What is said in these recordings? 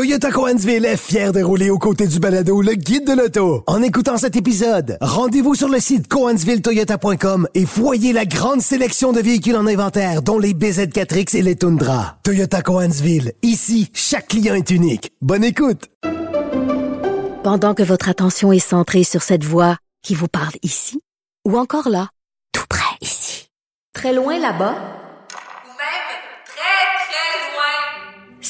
Toyota Coansville est fier de rouler aux côtés du balado Le Guide de l'Auto. En écoutant cet épisode, rendez-vous sur le site coansvilletoyota.com et voyez la grande sélection de véhicules en inventaire, dont les BZ4X et les Tundra. Toyota Coansville. Ici, chaque client est unique. Bonne écoute! Pendant que votre attention est centrée sur cette voix qui vous parle ici, ou encore là, tout près ici, très loin là-bas,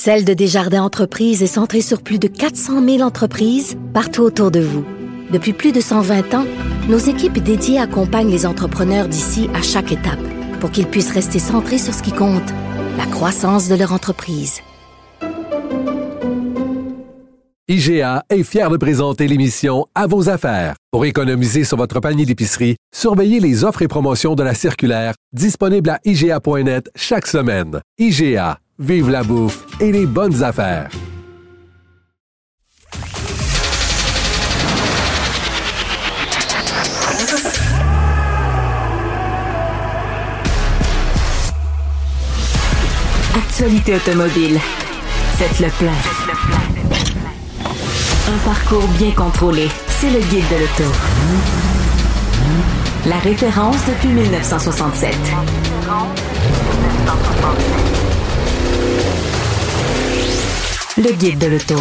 Celle de Desjardins Entreprises est centrée sur plus de 400 000 entreprises partout autour de vous. Depuis plus de 120 ans, nos équipes dédiées accompagnent les entrepreneurs d'ici à chaque étape pour qu'ils puissent rester centrés sur ce qui compte, la croissance de leur entreprise. IGA est fier de présenter l'émission À vos affaires. Pour économiser sur votre panier d'épicerie, surveillez les offres et promotions de la circulaire disponible à IGA.net chaque semaine. IGA Vive la bouffe et les bonnes affaires. Actualité automobile. Faites le plein. Un parcours bien contrôlé. C'est le guide de l'auto. La référence depuis 1967. Le guide de l'auto.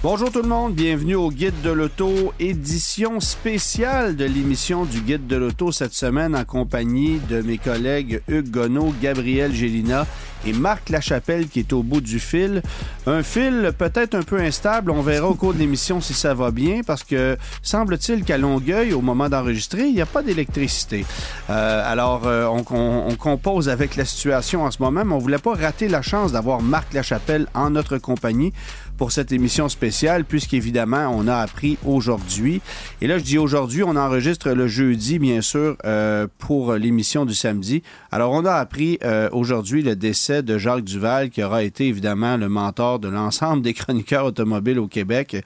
Bonjour tout le monde, bienvenue au Guide de l'auto, édition spéciale de l'émission du Guide de l'auto cette semaine en compagnie de mes collègues Hugues Gonneau, Gabriel Gélina et Marc Lachapelle qui est au bout du fil. Un fil peut-être un peu instable, on verra au cours de l'émission si ça va bien parce que semble-t-il qu'à Longueuil, au moment d'enregistrer, il n'y a pas d'électricité. Euh, alors euh, on, on, compose avec la situation en ce moment, mais on voulait pas rater la chance d'avoir Marc Lachapelle en notre compagnie pour cette émission spéciale, puisqu'évidemment, on a appris aujourd'hui. Et là, je dis aujourd'hui, on enregistre le jeudi, bien sûr, euh, pour l'émission du samedi. Alors, on a appris euh, aujourd'hui le décès de Jacques Duval, qui aura été évidemment le mentor de l'ensemble des chroniqueurs automobiles au Québec,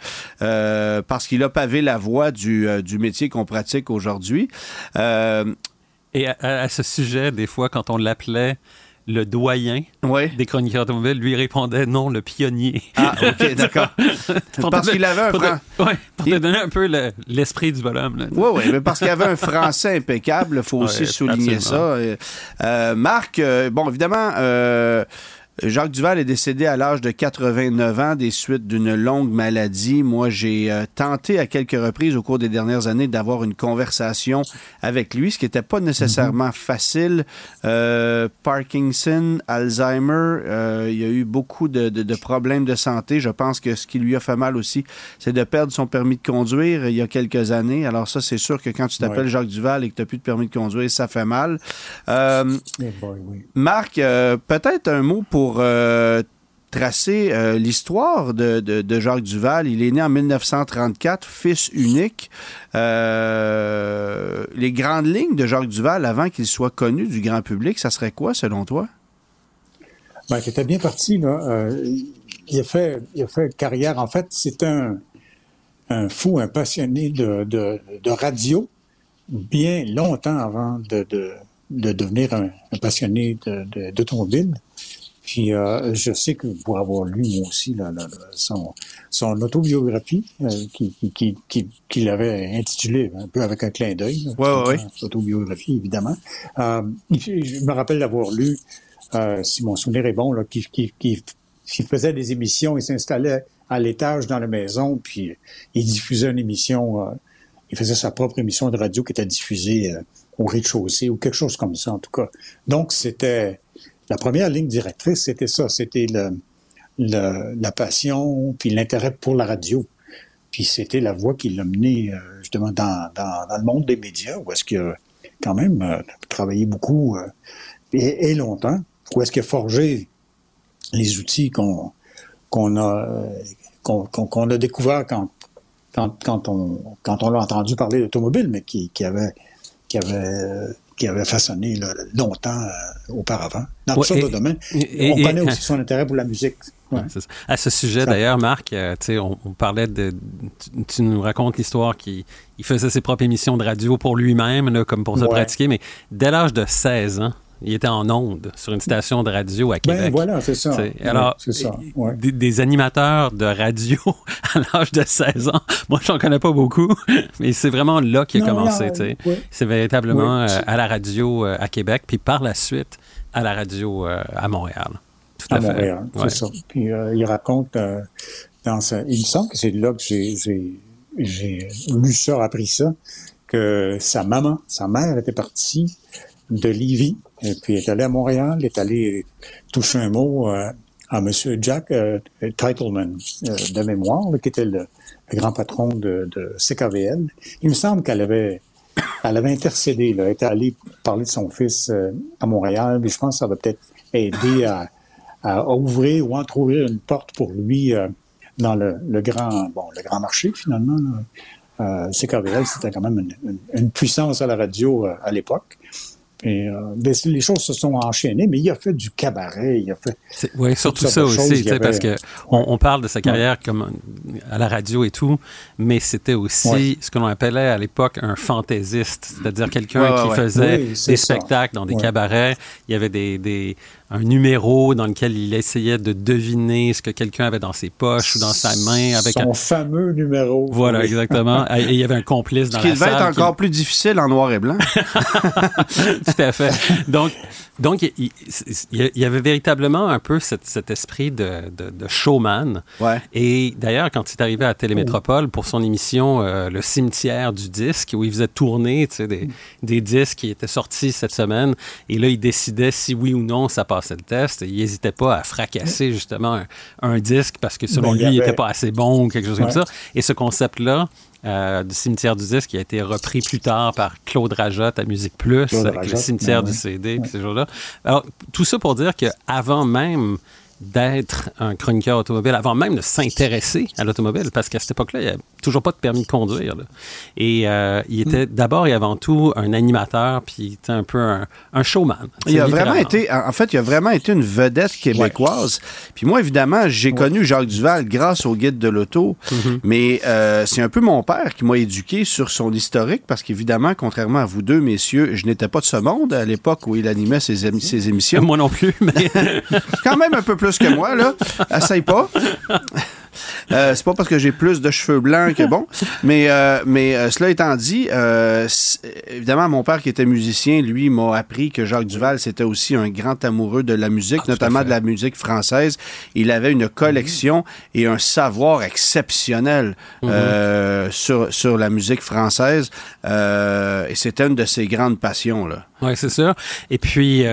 euh, parce qu'il a pavé la voie du, du métier qu'on pratique aujourd'hui. Et à, à, ce sujet, des fois, quand on l'appelait le doyen des chroniqueurs automobiles lui répondait non, le pionnier. Ah, ok, d'accord. parce qu'il avait un pour, pour te donner un peu l'esprit du bonhomme. Oui, oui, mais parce qu'il avait un français impeccable, il faut aussi souligner ça. Euh, Marc, euh, bon, évidemment, euh, Jacques Duval est décédé à l'âge de 89 ans des suites d'une longue maladie. Moi, j'ai euh, tenté à quelques reprises au cours des dernières années d'avoir une conversation avec lui, ce qui n'était pas nécessairement mhm. facile. Euh, Parkinson, Alzheimer, euh, il y a eu beaucoup de, de, problèmes de santé. Je pense que ce qui lui a fait mal aussi, c'est de perdre son permis de conduire il y a quelques années. Alors ça, c'est sûr que quand tu t'appelles Jacques Duval et que tu n'as plus de permis de conduire, ça fait mal. Eh Marc, peut-être un mot pour pour euh, tracer euh, l'histoire de, Jacques Duval. Il est né en 1934, fils unique. Euh, les grandes lignes de Jacques Duval avant qu'il soit connu du grand public, ça serait quoi selon toi? Ben, il était bien parti. Il, a fait, il a fait carrière. En fait, c'est un, fou, un passionné de, radio bien longtemps avant de, de devenir un, un passionné d'automobile. Puis euh, je sais que pour avoir lu moi aussi son, son autobiographie euh, qui, qui, qui, qui l'avait intitulé un peu avec un clin d'œil. Oui, Son autobiographie, évidemment. Euh, je me rappelle d'avoir lu, euh, si mon souvenir est bon, là, qui, qui, qui, qui faisait des émissions, il s'installait à l'étage dans la maison, puis il diffusait une émission, euh, il faisait sa propre émission de radio qui était diffusée au rez-de-chaussée ou quelque chose comme ça, en tout cas. Donc, c'était la première ligne directrice, c'était ça, c'était la passion puis l'intérêt pour la radio. Puis c'était la voie qui l'a mené euh, justement dans, le monde des médias, où est-ce qu'il a quand même euh, travaillé beaucoup euh, et, longtemps, où est-ce qu'il a forgé les outils qu'on a qu'on a découvert quand, on l'a entendu parler d'automobile, mais qui, avait façonné longtemps auparavant, dans ouais, d'autres domaines. on connaît aussi son intérêt pour la musique. à ce sujet, d'ailleurs, Marc, euh, on, on, parlait de. Tu, nous racontes l'histoire qu'il il faisait ses propres émissions de radio pour lui-même, comme pour se pratiquer, mais dès l'âge de 16 ans, Il était en onde sur une station de radio à ben, Québec. Ben, voilà, c'est ça. alors, des, animateurs de radio à l'âge de 16 ans, moi, j'en connais pas beaucoup, mais c'est vraiment là qu'il a commencé. C'est véritablement euh, à la radio euh, à Québec, puis par la suite à la radio euh, à Montréal. Tout à, Montréal, c'est ça. Puis il raconte dans sa... Il me semble que c'est là que j'ai lu ça, appris ça, que sa maman, sa mère était partie de Livy, et puis est allée à Montréal, est allée toucher un mot à M. Jack euh, Titleman euh, de mémoire, qui était le, grand patron de, de, CKVL. Il me semble qu'elle avait, elle avait intercédé, là, elle était allée parler de son fils euh, à Montréal, mais je pense que ça va peut-être aider à, ouvrir ou entrouvrir une porte pour lui dans le, grand, bon, le grand marché finalement. Là. CKVL, c'était quand même une, une, puissance à la radio à l'époque. Et, euh, ben, les choses se sont enchaînées, mais il a fait du cabaret, il a fait. Oui, surtout ça aussi, parce que on, parle de sa carrière comme à la radio et tout, mais c'était aussi ce que l'on appelait à l'époque un fantaisiste, c'est-à-dire quelqu'un qui faisait des spectacles dans des cabarets. Il y avait des, des un numéro dans lequel il essayait de deviner ce que quelqu'un avait dans ses poches ou dans sa main. Avec Son fameux numéro. Voilà, exactement. Et il y avait un complice dans ce la salle. qui devait être encore plus difficile en noir et blanc. Tout à fait. Donc, donc, il, y avait véritablement un peu cet, esprit de, showman. Ouais. Et d'ailleurs, quand il est arrivé à Télémétropole pour son émission euh, Le cimetière du disque, où il faisait tourner des, des disques qui étaient sortis cette semaine, et là, il décidait si oui ou non ça passait le test. il n'hésitait pas à fracasser justement un, disque parce que selon ben, lui, il n'était pas assez bon ou quelque chose comme ça. Et ce concept-là, euh, du cimetière du disque qui a été repris plus tard par Claude Rajotte à Musique Plus, avec le cimetière du CD, puis ces jours-là. Alors, tout ça pour dire qu'avant même d'être un chroniqueur automobile avant même de s'intéresser à l'automobile, parce qu'à cette époque-là, il n'y avait toujours pas de permis de conduire. Et euh, il était mm. d'abord et avant tout un animateur, puis il était un peu un, showman. Il a vraiment été, en fait, il a vraiment été une vedette québécoise. Puis moi, évidemment, j'ai connu Jacques Duval grâce au guide de l'auto, mm-hmm. mais euh, c'est un peu mon père qui m'a éduqué sur son historique, parce qu'évidemment, contrairement à vous deux, messieurs, je n'étais pas de ce monde à l'époque où il animait ses, ses émissions. Moi non plus, mais... Quand même un peu plus que moi, là. Essaye pas. Euh, c'est pas parce que j'ai plus de cheveux blancs que bon. Mais, euh, mais euh, cela étant dit, évidemment, mon père qui était musicien, lui, m'a appris que Jacques Duval, c'était aussi un grand amoureux de la musique, ah, notamment de la musique française. Il avait une collection et un savoir exceptionnel mhm. sur, sur la musique française. et c'était une de ses grandes passions, là. Oui, c'est ça. Et puis,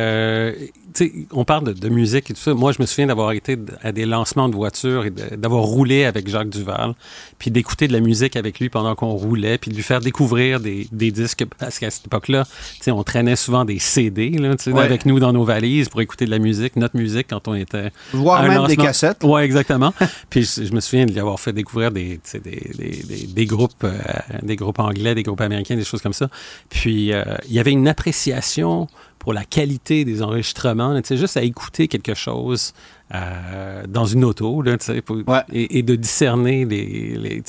on parle de, musique et tout ça. Moi, je me souviens d'avoir été à des lancements de voitures et d'avoir roulé avec Jacques Duval, puis d'écouter de la musique avec lui pendant qu'on roulait, puis de lui faire découvrir des, disques. Parce qu'à cette époque-là, on traînait souvent des CD là, avec nous dans nos valises pour écouter de la musique, notre musique quand on était. Voire même des cassettes. Oui, exactement. puis je, me souviens de lui avoir fait découvrir des, des, groupes, euh, des groupes anglais, des groupes américains, des choses comme ça. Puis euh, il y avait une appréciation pour la qualité des enregistrements, sais, juste à écouter quelque chose euh, dans une auto là, pour, et, de discerner les.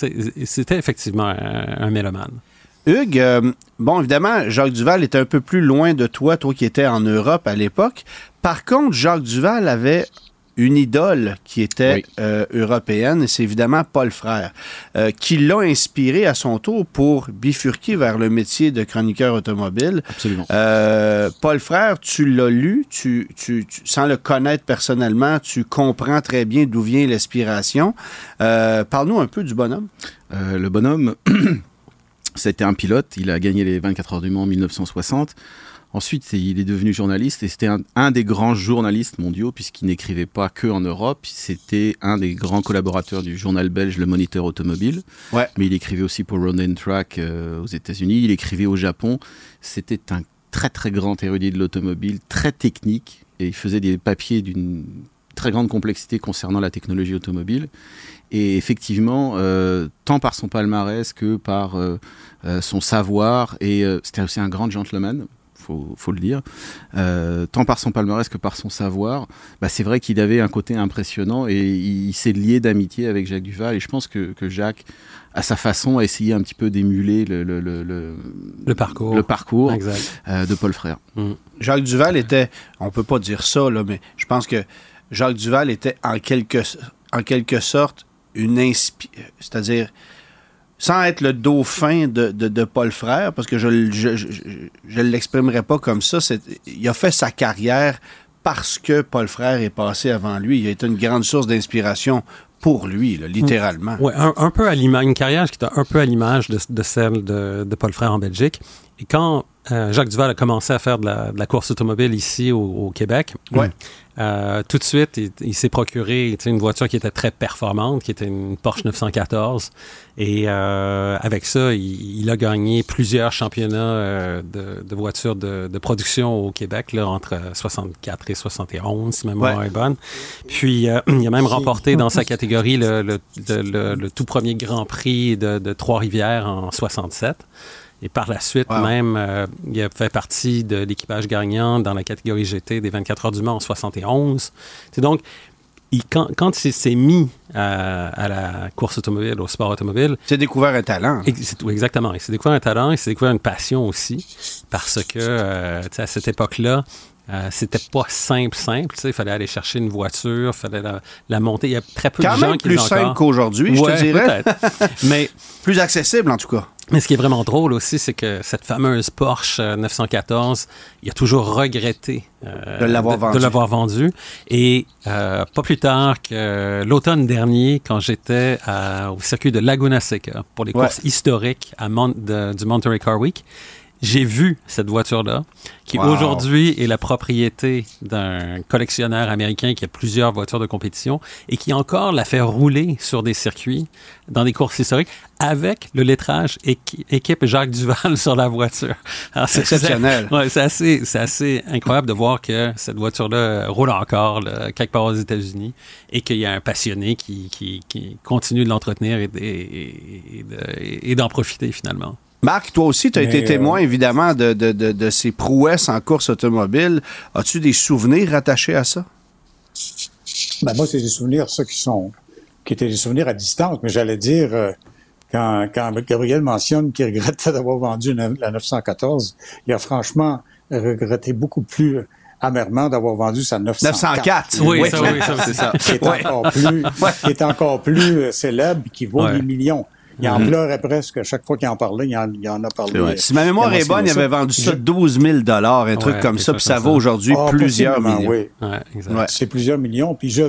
C'était effectivement un, mélomane. Hugues, euh, bon, évidemment, Jacques Duval était un peu plus loin de toi, toi qui étais en Europe à l'époque. Par contre, Jacques Duval avait une idole qui était euh, européenne, et c'est évidemment Paul Frère, euh, qui l'a inspiré à son tour pour bifurquer vers le métier de chroniqueur automobile. Absolument. Euh, Paul Frère, tu l'as lu, tu, tu, sans le connaître personnellement, tu comprends très bien d'où vient l'inspiration. Parle-nous un peu du bonhomme. le bonhomme, c'était un pilote, il a gagné les 24 heures du Mans en 1960. Ensuite, il est devenu journaliste et c'était un, des grands journalistes mondiaux puisqu'il n'écrivait pas que en Europe. C'était un des grands collaborateurs du journal belge Le Moniteur Automobile. Ouais. Mais il écrivait aussi pour Road Track euh, aux États-Unis. Il écrivait au Japon. C'était un très très grand érudit de l'automobile, très technique et il faisait des papiers d'une très grande complexité concernant la technologie automobile. Et effectivement, euh, tant par son palmarès que par euh, son savoir, et c'était aussi un grand gentleman, faut, faut le dire, euh, tant par son palmarès que par son savoir, bah, c'est vrai qu'il avait un côté impressionnant et il, s'est lié d'amitié avec Jacques Duval. Et je pense que, que, Jacques, à sa façon, a essayé un petit peu d'émuler le, le, le, le, parcours, le parcours euh, de Paul Frère. Mm. Jacques Duval était, on peut pas dire ça, là, mais je pense que Jacques Duval était en quelque, en quelque sorte une inspiration, c'est-à-dire sans être le dauphin de, de, Paul Frère, parce que je ne je, je, l'exprimerai pas comme ça, il a fait sa carrière parce que Paul Frère est passé avant lui. Il a été une grande source d'inspiration pour lui, littéralement. Oui, un, peu à l'image, une carrière qui était un peu à l'image de, de, celle de, de, Paul Frère en Belgique. Et quand euh, Jacques Duval a commencé à faire de la, de la course automobile ici au, au Québec, ouais. Euh, tout de suite, il, s'est procuré une voiture qui était très performante, qui était une Porsche 914. Et euh, avec ça, il, a gagné plusieurs championnats euh, de, voitures de, production au Québec, là, entre 64 et 71, si ma mémoire est bonne. Puis, il a même remporté dans sa catégorie le, le tout premier Grand Prix de, Trois-Rivières en 67. Et par la suite, même, euh, il a fait partie de l'équipage gagnant dans la catégorie GT des 24 heures du Mans en 71. C'est donc, il, quand, quand il s'est mis à, la course automobile, au sport automobile. Il s'est découvert un talent. exactement. Il s'est découvert un talent, il s'est découvert une passion aussi. Parce que, euh, à cette époque-là, euh, c'était pas simple, simple. Il fallait aller chercher une voiture, il fallait la, monter. Il y a très peu de gens même qui plus simple qu'aujourd'hui, je te dirais. Mais plus accessible en tout cas. Mais ce qui est vraiment drôle aussi, c'est que cette fameuse Porsche 914, euh, il a toujours regretté euh, de l'avoir vendu. De l'avoir vendu. Et pas plus tard que l'automne dernier, quand j'étais au circuit de Laguna Seca pour les courses historiques à du Monterey Car Week, j'ai vu cette voiture-là, qui aujourd'hui est la propriété d'un collectionneur américain qui a plusieurs voitures de compétition et qui encore la fait rouler sur des circuits dans des courses historiques avec le lettrage équipe Jacques Duval sur la voiture. C'est exceptionnel. Ouais, c'est assez, assez incroyable de voir que cette voiture-là roule encore quelque part aux États-Unis et qu'il y a un passionné qui, qui, qui continue de l'entretenir et, et, et d'en profiter finalement. Marc, toi aussi, tu as été témoin, euh, évidemment, de, de, de, ces prouesses en course automobile. As-tu des souvenirs rattachés à ça? Ben, moi, c'est des souvenirs, ceux qui sont, qui étaient des souvenirs à distance, mais j'allais dire, euh, quand, quand Gabriel mentionne qu'il regrettait d'avoir vendu la 914, il a franchement regretté beaucoup plus amèrement d'avoir vendu sa 904. 904, oui, ça, oui, ça, c'est ça. Qui est, encore plus, qui est encore plus euh, célèbre, qui vaut des millions. Il en mhm. pleurait presque. À chaque fois qu'il en parlait, il en, il en a parlé. Si ma mémoire est bonne, il avait vendu ça 12 000 un truc comme ça, puis ça vaut aujourd'hui ah, plusieurs millions. Oui. Ouais, C'est plusieurs millions. Puis je,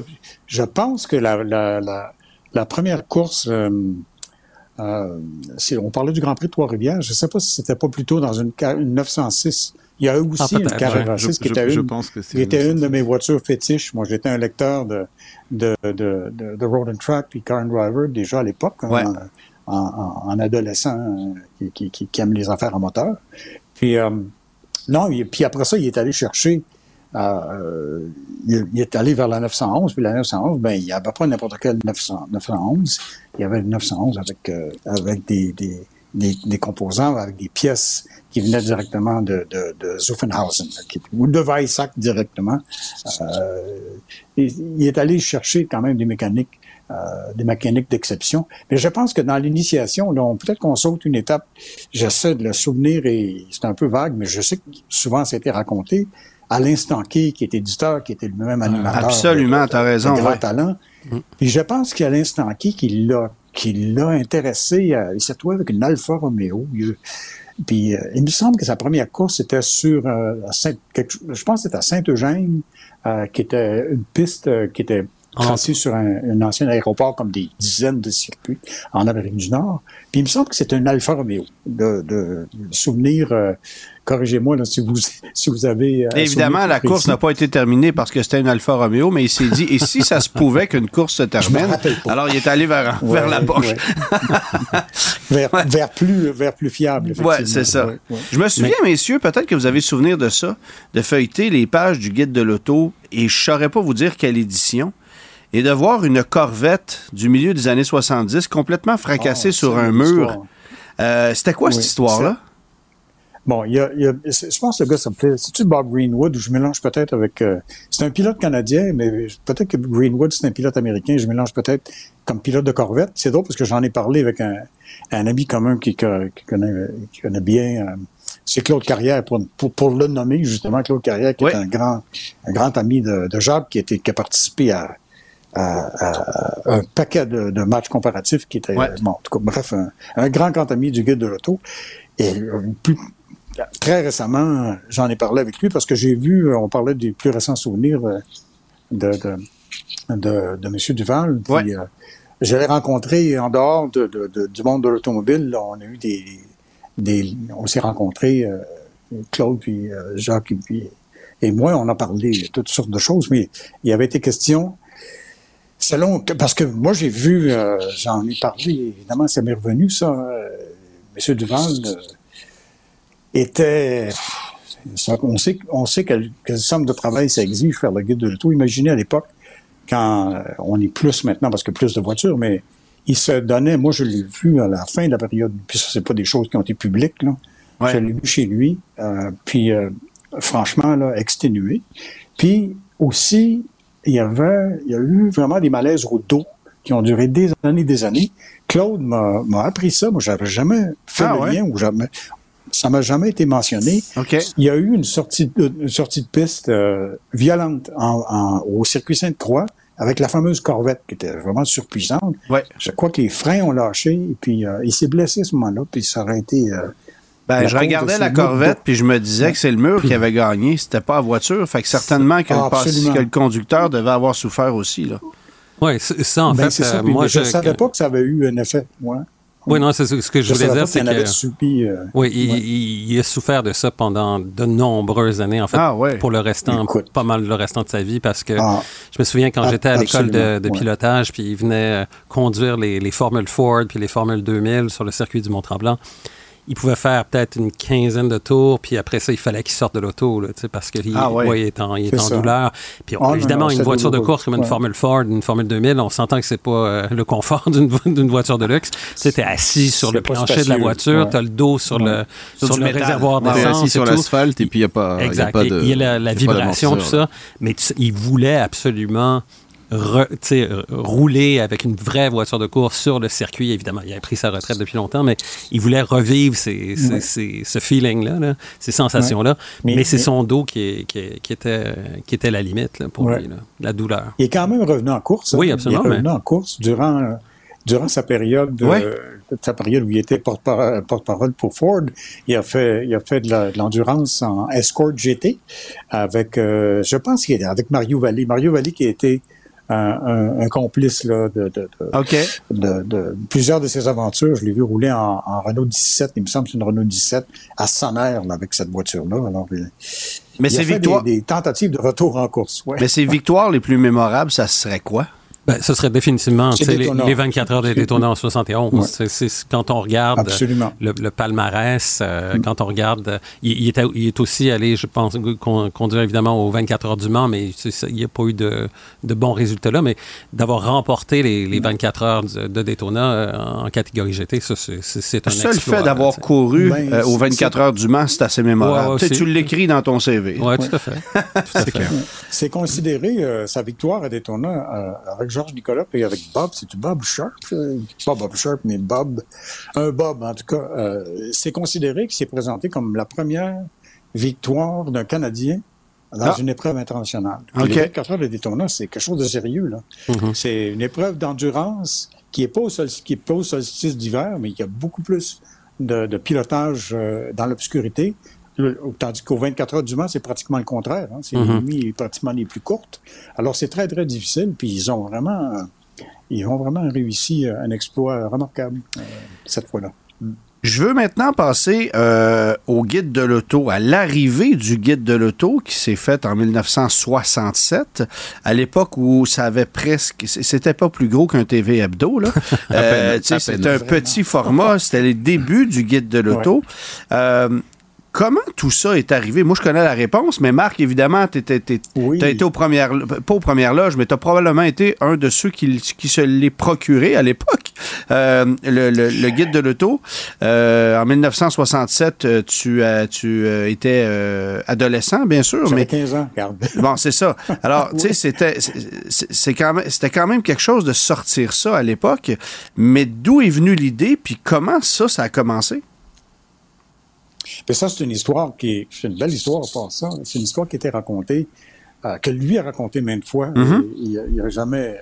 je pense que la, la, la, la première course, euh, euh, on parlait du Grand Prix de Trois-Rivières, je ne sais pas si c'était pas plutôt dans une, une 906. Il y a eu aussi ah, une Carrera 6 qui, était, une, qui était une de mes voitures fétiches. Moi, j'étais un lecteur de, de, de, de, Road and Track puis Car and Driver déjà à l'époque. Hein, en, adolescent euh, qui, aime les affaires en moteur. Puis, euh, non, puis après ça, il est allé chercher, euh, il, est allé vers la 911, puis la 911, ben, il n'y avait pas n'importe quelle 911, il y avait une 911 avec, avec des, composants, avec des pièces qui venaient directement de, de, Zuffenhausen, ou de Weissach directement. il est allé chercher quand même des mécaniques des mécaniques d'exception. Mais je pense que dans l'initiation, peut-être qu'on saute une étape. J'essaie de le souvenir et c'est un peu vague, mais je sais que souvent ça a été raconté. À l'instant qui qui est éditeur, qui était le même animateur. Absolument, tu as raison. Un grand talent. Mm. Puis je pense qu'à l'instant qui qui l'a qui l'a intéressé, euh, il s'est trouvé avec une Alfa Romeo. puis euh, il me semble que sa première course était sur, je pense que c'était à Saint-Eugène, qui était une piste qui était tracé sur un, ancien aéroport comme des dizaines de circuits en Amérique du Nord. Puis il me semble que c'est un Alfa Romeo. De, de souvenir, euh, corrigez-moi si vous si vous avez. Euh, Évidemment, la course n'a pas été terminée parce que c'était un Alfa Romeo, mais il s'est dit et si ça se pouvait qu'une course se termine, alors il est allé vers vers la Porsche. vers, vers plus vers plus fiable. Ouais, c'est ça. Je me souviens, messieurs, peut-être que vous avez souvenir de ça, de feuilleter les pages du guide de l'auto et je saurais pas vous dire quelle édition et de voir une Corvette du milieu des années 70 complètement fracassée oh, sur un mur. Euh, c'était quoi cette histoire-là? Bon, il y a, il y a- je pense que le gars s'appelait, c'est-tu Bob Greenwood ou je mélange peut-être avec, euh, c'est un pilote canadien, mais peut-être que Greenwood c'est un pilote américain, je mélange peut-être comme pilote de corvette. C'est drôle parce que j'en ai parlé avec un, un ami commun qui, co- qui connaît, qui connaît bien, euh, c'est Claude Carrière, pour, pour, pour le nommer justement, Claude Carrière, qui Oui. est un grand, un grand ami de, de Jacques, qui, était, qui a participé à, à- à un paquet de, de matchs comparatifs qui était, Ouais. bon, en tout cas, bref, un, un grand grand ami du guide de l'auto. Et euh, plus, très récemment, j'en ai parlé avec lui parce que j'ai vu, euh, on parlait des plus récents souvenirs euh, de, de, de, de M. Duval. Puis, Ouais. euh, je l'ai rencontré en dehors de, du monde de l'automobile. On a eu des, des on s'est rencontrés, euh, Claude puis euh, Jacques et puis et moi, on a parlé de toutes sortes de choses, mais il y avait été question selon que- parce que moi j'ai vu, euh, j'en ai parlé, évidemment, ça m'est revenu ça. euh, Monsieur Duval euh, était on sait, on sait quelle, quelle somme de travail ça exige faire le guide de l'auto. Imaginez à l'époque, quand euh, on est plus maintenant parce que plus de voitures, mais il se donnait, moi je l'ai vu à la fin de la période, puis ça c'est pas des choses qui ont été publiques, là. Ouais. Je l'ai vu chez lui, puis franchement, là, exténué. Puis aussi, il y avait, il y a eu vraiment des malaises au dos qui ont duré des années, des années. Claude m'a m'a appris ça. Moi, j'avais jamais fait Ah le ouais? lien ou jamais, ça m'a jamais été mentionné. Il y a eu une sortie de, une sortie de piste euh, violente en- en- au circuit Sainte-Croix avec la fameuse Corvette qui était vraiment surpuissante. Ouais. Je crois que les freins ont lâché et puis euh, il s'est blessé à ce moment-là puis ça aurait été euh, Ben, je regardais la Corvette, puis je me disais que c'est le mur qui avait gagné. C'était pas la voiture. Fait que certainement que, Ah, le, pass- que le conducteur devait avoir souffert aussi. Là. Oui, ça, en ben, fait, c'est ça. euh, moi, je ne savais pas que ça avait eu un effet. Ouais. Oui, non, c'est ce que je, Je voulais dire, c'est qu'il en avait que. subi. euh, Oui, il, ouais. il- il a souffert de ça pendant de nombreuses années, en fait, Ah ouais. pour le restant, Écoute. pas mal le restant de sa vie, parce que ah, je me souviens quand j'étais à l'école de, absolument, de ouais. pilotage, puis il venait euh, conduire les, les Formules Ford puis les Formules 2000 sur le circuit du Mont-Tremblant. Il pouvait faire peut-être une quinzaine de tours, puis après ça, il fallait qu'il sorte de l'auto, là, tu sais, parce qu'il Ah ouais. est en, il est en douleur. Puis Ah, évidemment, non, une voiture de course comme une Ouais. Formule Ford, une Formule 2000, on s'entend que c'est pas euh, le confort d'une vo- d'une voiture de luxe. Tu sais, t'es assis sur le plancher de la voiture, Ouais. t'as le dos sur Ouais. le, Sur le métal. réservoir d'essence assis et sur l'asphalte et puis il n'y a pas, il y a Exact. pas Il- de. il y a la, la il y a pas vibration, tout ça. Mais tu il voulait absolument re- euh, rouler avec une vraie voiture de course sur le circuit. Évidemment, il avait pris sa retraite depuis longtemps, mais il voulait revivre ces, ces- Ouais. ces- ce feeling-là, là, ces sensations-là. Mais, Mais- c'est mais- son dos qui, est- qui, est- qui était, qui était la limite là, pour Ouais. lui, là, la douleur. Il est quand même revenu en course. hein. Oui, absolument, Il est revenu mais- en course durant, euh, durant sa période, euh, sa période où il était porte-parole pour Ford. Il a fait, il a fait de l'endurance en Escort GT avec, euh, je pense qu'il avec Mario Valli. Mario Valli qui a été un, un- complice là, de, de, de- de, de plusieurs de ses aventures. Je l'ai vu rouler en, en Renault 17. Il me semble que c'est une Renault 17 à Sonner là, avec cette voiture-là. Alors, il, Mais il a fait des, des tentatives de retour en course. Ouais. Mais ses victoires les plus mémorables, ça serait quoi? Ben, ce serait définitivement les, Daytona. les 24 heures de Daytona en 71. Ouais. C'est- c'est- quand on regarde Absolument. le, le palmarès, euh, Mm. quand on regarde, il, il était- il est aussi allé, je pense, con- conduire évidemment aux 24 heures du Mans, mais il n'y a pas eu de, de bons résultats là. Mais d'avoir remporté les, Mm. les 24 heures de, de Daytona euh, en catégorie GT, ça, c'est- un Le seul exploit, fait d'avoir couru Ben, euh, aux c'est- 24 heures du Mans, c'est assez mémorable. Ouais, ouais, Tu l'écris dans ton CV. Ouais, tout à fait. C'est considéré euh, sa victoire à Daytona euh, avec Georges Nicolas et avec Bob. C'est-tu Bob Sharp? Pas Bob Sharp, mais Bob. Un Bob, en tout cas. euh, c'est considéré qu'il s'est présenté comme la première victoire d'un Canadien dans Ah. une épreuve internationale. OK. Les 24 heures de Daytona, c'est quelque chose de sérieux. là. Mhm. C'est une épreuve d'endurance qui n'est pas, qui pas au solstice d'hiver, mais il y a beaucoup plus de, de pilotage euh, dans l'obscurité. Tandis qu'aux 24 heures du Mans, c'est pratiquement le contraire. hein. C'est Mhm. les nuits pratiquement les plus courtes. Alors, c'est très, très difficile. Puis, ils ont vraiment, ils ont vraiment réussi euh, un exploit remarquable euh, cette fois-là. Je veux maintenant passer euh, au guide de l'auto, à l'arrivée du guide de l'auto qui s'est fait en 1967, à l'époque où ça avait presque, c'était pas plus gros qu'un TV hebdo là. Euh, c'était un petit format, c'était les débuts du guide de l'auto. Euh, Comment tout ça est arrivé? Moi, je connais la réponse, mais Marc, évidemment, tu as été aux premières, pas aux premières loges, mais tu as probablement été un de ceux qui, qui se l'est procuré à l'époque, euh, le, guide de l'auto. Euh, en 1967, euh, tu, as, tu étais adolescent, bien sûr. mais 15 ans, regarde. Bon, c'est ça. Alors, tu sais, c'était, c'est quand même, c'était quand même quelque chose de sortir ça à l'époque. Mais d'où est venue l'idée, puis comment ça, ça a commencé? Mais ça, c'est une histoire qui est, c'est une belle histoire ça. C'est une histoire qui été racontée, euh, que lui a raconté maintes fois. Mm-hmm. Il n'a jamais,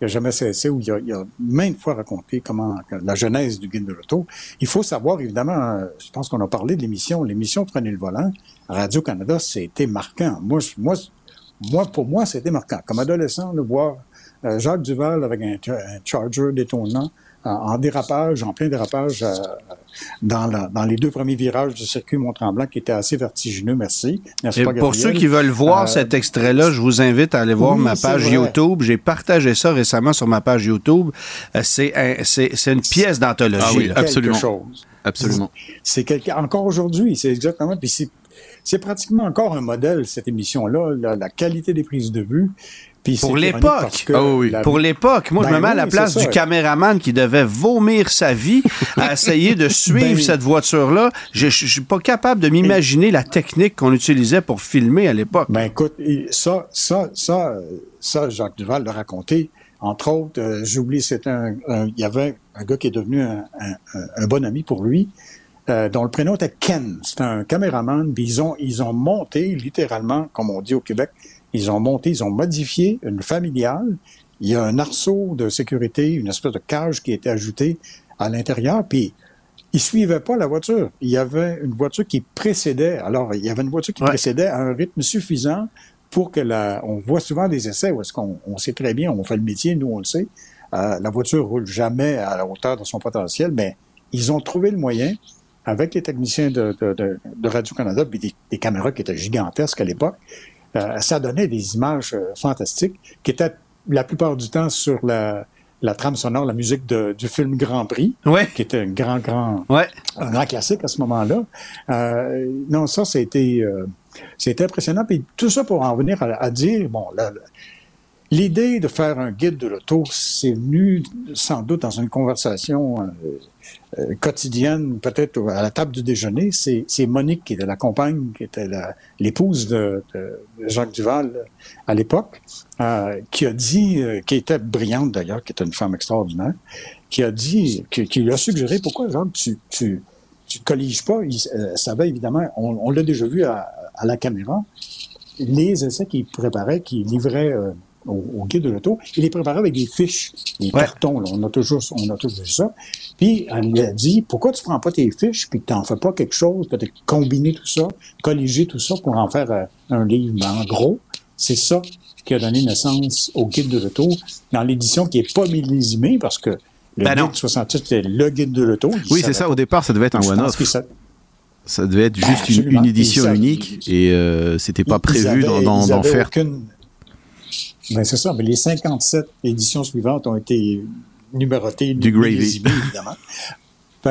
il a jamais cessé ou il a, il a, maintes fois raconté comment la genèse du guide de l'auto. Il faut savoir, évidemment, euh, je pense qu'on a parlé de l'émission. L'émission Prenez le volant, Radio-Canada, c'était marquant. Moi, moi, moi, pour moi, c'était marquant. Comme adolescent, de voir euh, Jacques Duval avec un, un Charger détonnant, en dérapage, en plein dérapage dans, dans, les deux premiers virages du circuit Mont-Tremblant qui était assez vertigineux, merci. Et pour ceux qui veulent voir euh, cet extrait-là, je vous invite à aller voir ma page YouTube. J'ai partagé ça récemment sur ma page YouTube. Euh, c'est une pièce d'anthologie. Ah oui, absolument. Absolument. C'est quelque... encore aujourd'hui, c'est exactement. Puis c'est pratiquement encore un modèle cette émission-là, la, la, qualité des prises de vue pour l'époque. Ah pour l'époque. Moi, je me ben mets à la place du caméraman qui devait vomir sa vie à essayer de suivre ben cette voiture-là. Je ne suis pas capable de m'imaginer la technique qu'on utilisait pour filmer à l'époque. Ben écoute, ça, ça, ça, ça, Jacques Duval l'a raconté. Entre autres, euh, j'oublie, c'est un, il y avait un gars qui est devenu un, bon ami pour lui, euh, dont le prénom était Ken. C'est un caméraman. ils ont, ils ont monté littéralement, comme on dit au Québec, ils ont monté, ils ont modifié une familiale. Il y a un arceau de sécurité, une espèce de cage qui a été ajoutée à l'intérieur. Puis ils suivaient pas la voiture. Il y avait une voiture qui précédait. Alors, il y avait une voiture qui précédait à un rythme suffisant pour que la. On voit souvent des essais où est-ce qu'on on sait très bien, on fait le métier, nous on le sait. Euh, la voiture roule jamais à la hauteur de son potentiel, mais ils ont trouvé le moyen avec les techniciens de, de, de, Radio-Canada, puis des, des, caméras qui étaient gigantesques à l'époque, euh, ça donnait des images euh, fantastiques qui étaient la plupart du temps sur la, la trame sonore, la musique de, du film Grand Prix, qui était un grand, grand, un grand classique à ce moment-là. Euh, non, ça, c'était, c'était impressionnant. Puis tout ça pour en venir à, dire, bon, l'idée de faire un guide de l'auto, c'est venu sans doute dans une conversation euh, quotidienne, peut-être à la table du déjeuner, c'est Monique qui était la compagne, qui était l'épouse de, Jacques Duval à l'époque, euh, qui a dit, euh, qui était brillante d'ailleurs, qui était une femme extraordinaire, qui a dit, qui, lui a suggéré pourquoi Jacques tu tu tu colliges pas? Il savait évidemment, on, on l'a déjà vu à, à, la caméra, les essais qu'il préparait, qu'il livrait au, guide de l'auto. Il les préparait avec des fiches, des cartons. Là. On a toujours, on a toujours vu ça. Puis elle lui a dit pourquoi tu prends pas tes fiches puis que t'en fais pas quelque chose, peut-être combiner tout ça, colliger tout ça pour en faire euh, un livre. Mais en gros, c'est ça qui a donné naissance au guide de l'auto dans l'édition qui est pas millésimée parce que le ben guide 68 c'était le guide de l'auto. Oui, c'est ça. Au départ, ça devait être un one-off. Ça... devait être juste une, édition unique et euh, c'était pas prévu d'en faire. Ben, c'est ça, mais les 57 éditions suivantes ont été numérotées. Du gravy. Évidemment.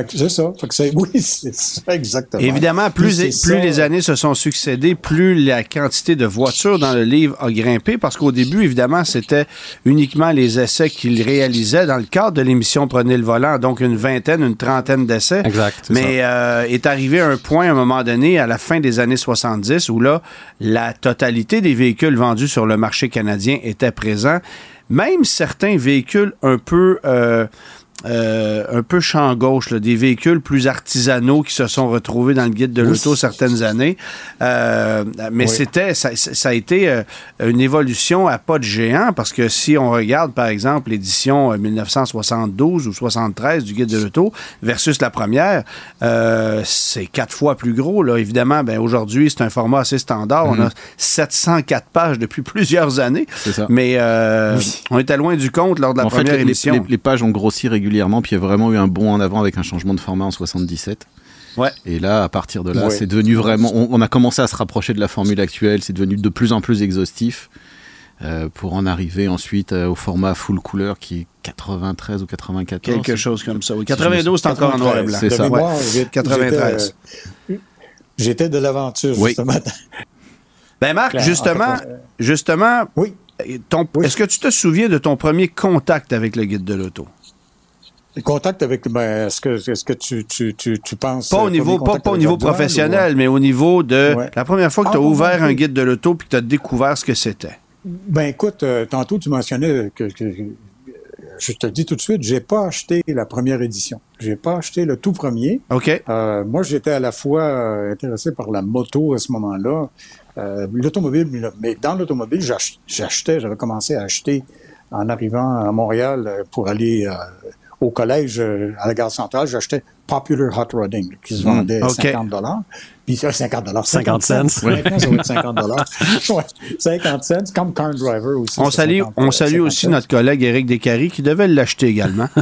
c'est ça. oui, c'est ça, exactement. Évidemment, plus, plus les années se sont succédées, plus la quantité de voitures dans le livre a grimpé, parce qu'au début, évidemment, c'était uniquement les essais qu'il réalisait dans le cadre de l'émission Prenez le volant, donc une vingtaine, une trentaine d'essais. Exact. Mais euh, est arrivé un point, à un moment donné, à la fin des années 70, où là, la totalité des véhicules vendus sur le marché canadien était présent. Même certains véhicules un peu... Euh, euh, un peu champ gauche, des véhicules plus artisanaux qui se sont retrouvés dans le guide de l'auto certaines années. Euh, mais c'était, ça, a été euh, une évolution à pas de géant parce que si on regarde, par exemple, l'édition 1972 ou 73 du guide de l'auto versus la première, c'est quatre fois plus gros. Là. Évidemment, ben, aujourd'hui, c'est un format assez standard. On a 704 mhm. pages depuis plusieurs années. Ça. Mais on était loin du compte lors de la première édition. Les, les pages ont grossi régulièrement régulièrement, puis il y a vraiment eu un bond en avant avec un changement de format en 77. Ouais. Et là, à partir de là, c'est devenu vraiment. On, a commencé à se rapprocher de la formule actuelle. C'est devenu de plus en plus exhaustif euh, pour en arriver ensuite euh, au format full couleur qui est 93 ou 94. Quelque chose comme ça. Oui. 92, c'est encore en noir et blanc. C'est ça. Ouais. 93. J'étais de l'aventure, Oui. justement. Ben Marc, Claire, justement, justement, Oui. ton- Oui. est-ce que tu te souviens de ton premier contact avec le guide de l'auto? Contact avec, ben, est-ce que, est-ce que tu, tu, tu, tu penses... Pas euh, au niveau, premier pas, pas au niveau professionnel, mais au niveau de Ouais. la première fois que Ah, tu as ouvert un guide de l'auto puis que tu as découvert ce que c'était. Ben, écoute, euh, tantôt, tu mentionnais que, je te le dis tout de suite, j'ai pas acheté la première édition. J'ai pas acheté le tout premier. OK? Euh, moi, j'étais à la fois euh, intéressé par la moto à ce moment-là, euh, l'automobile, mais, dans l'automobile, j'ach- j'achetais, j'avais commencé à acheter en arrivant à Montréal euh, pour aller euh, au collège euh, à la gare centrale, j'achetais Popular Hot Rodding qui se vendait OK. 50 dollars. Puis ça, 50 dollars, 50 cents. Maintenant, ça va être 50 dollars. ouais, 50 cents, comme Car Driver aussi. On salue, 50, on salue 50 aussi cents. notre collègue Éric Descaries qui devait l'acheter également.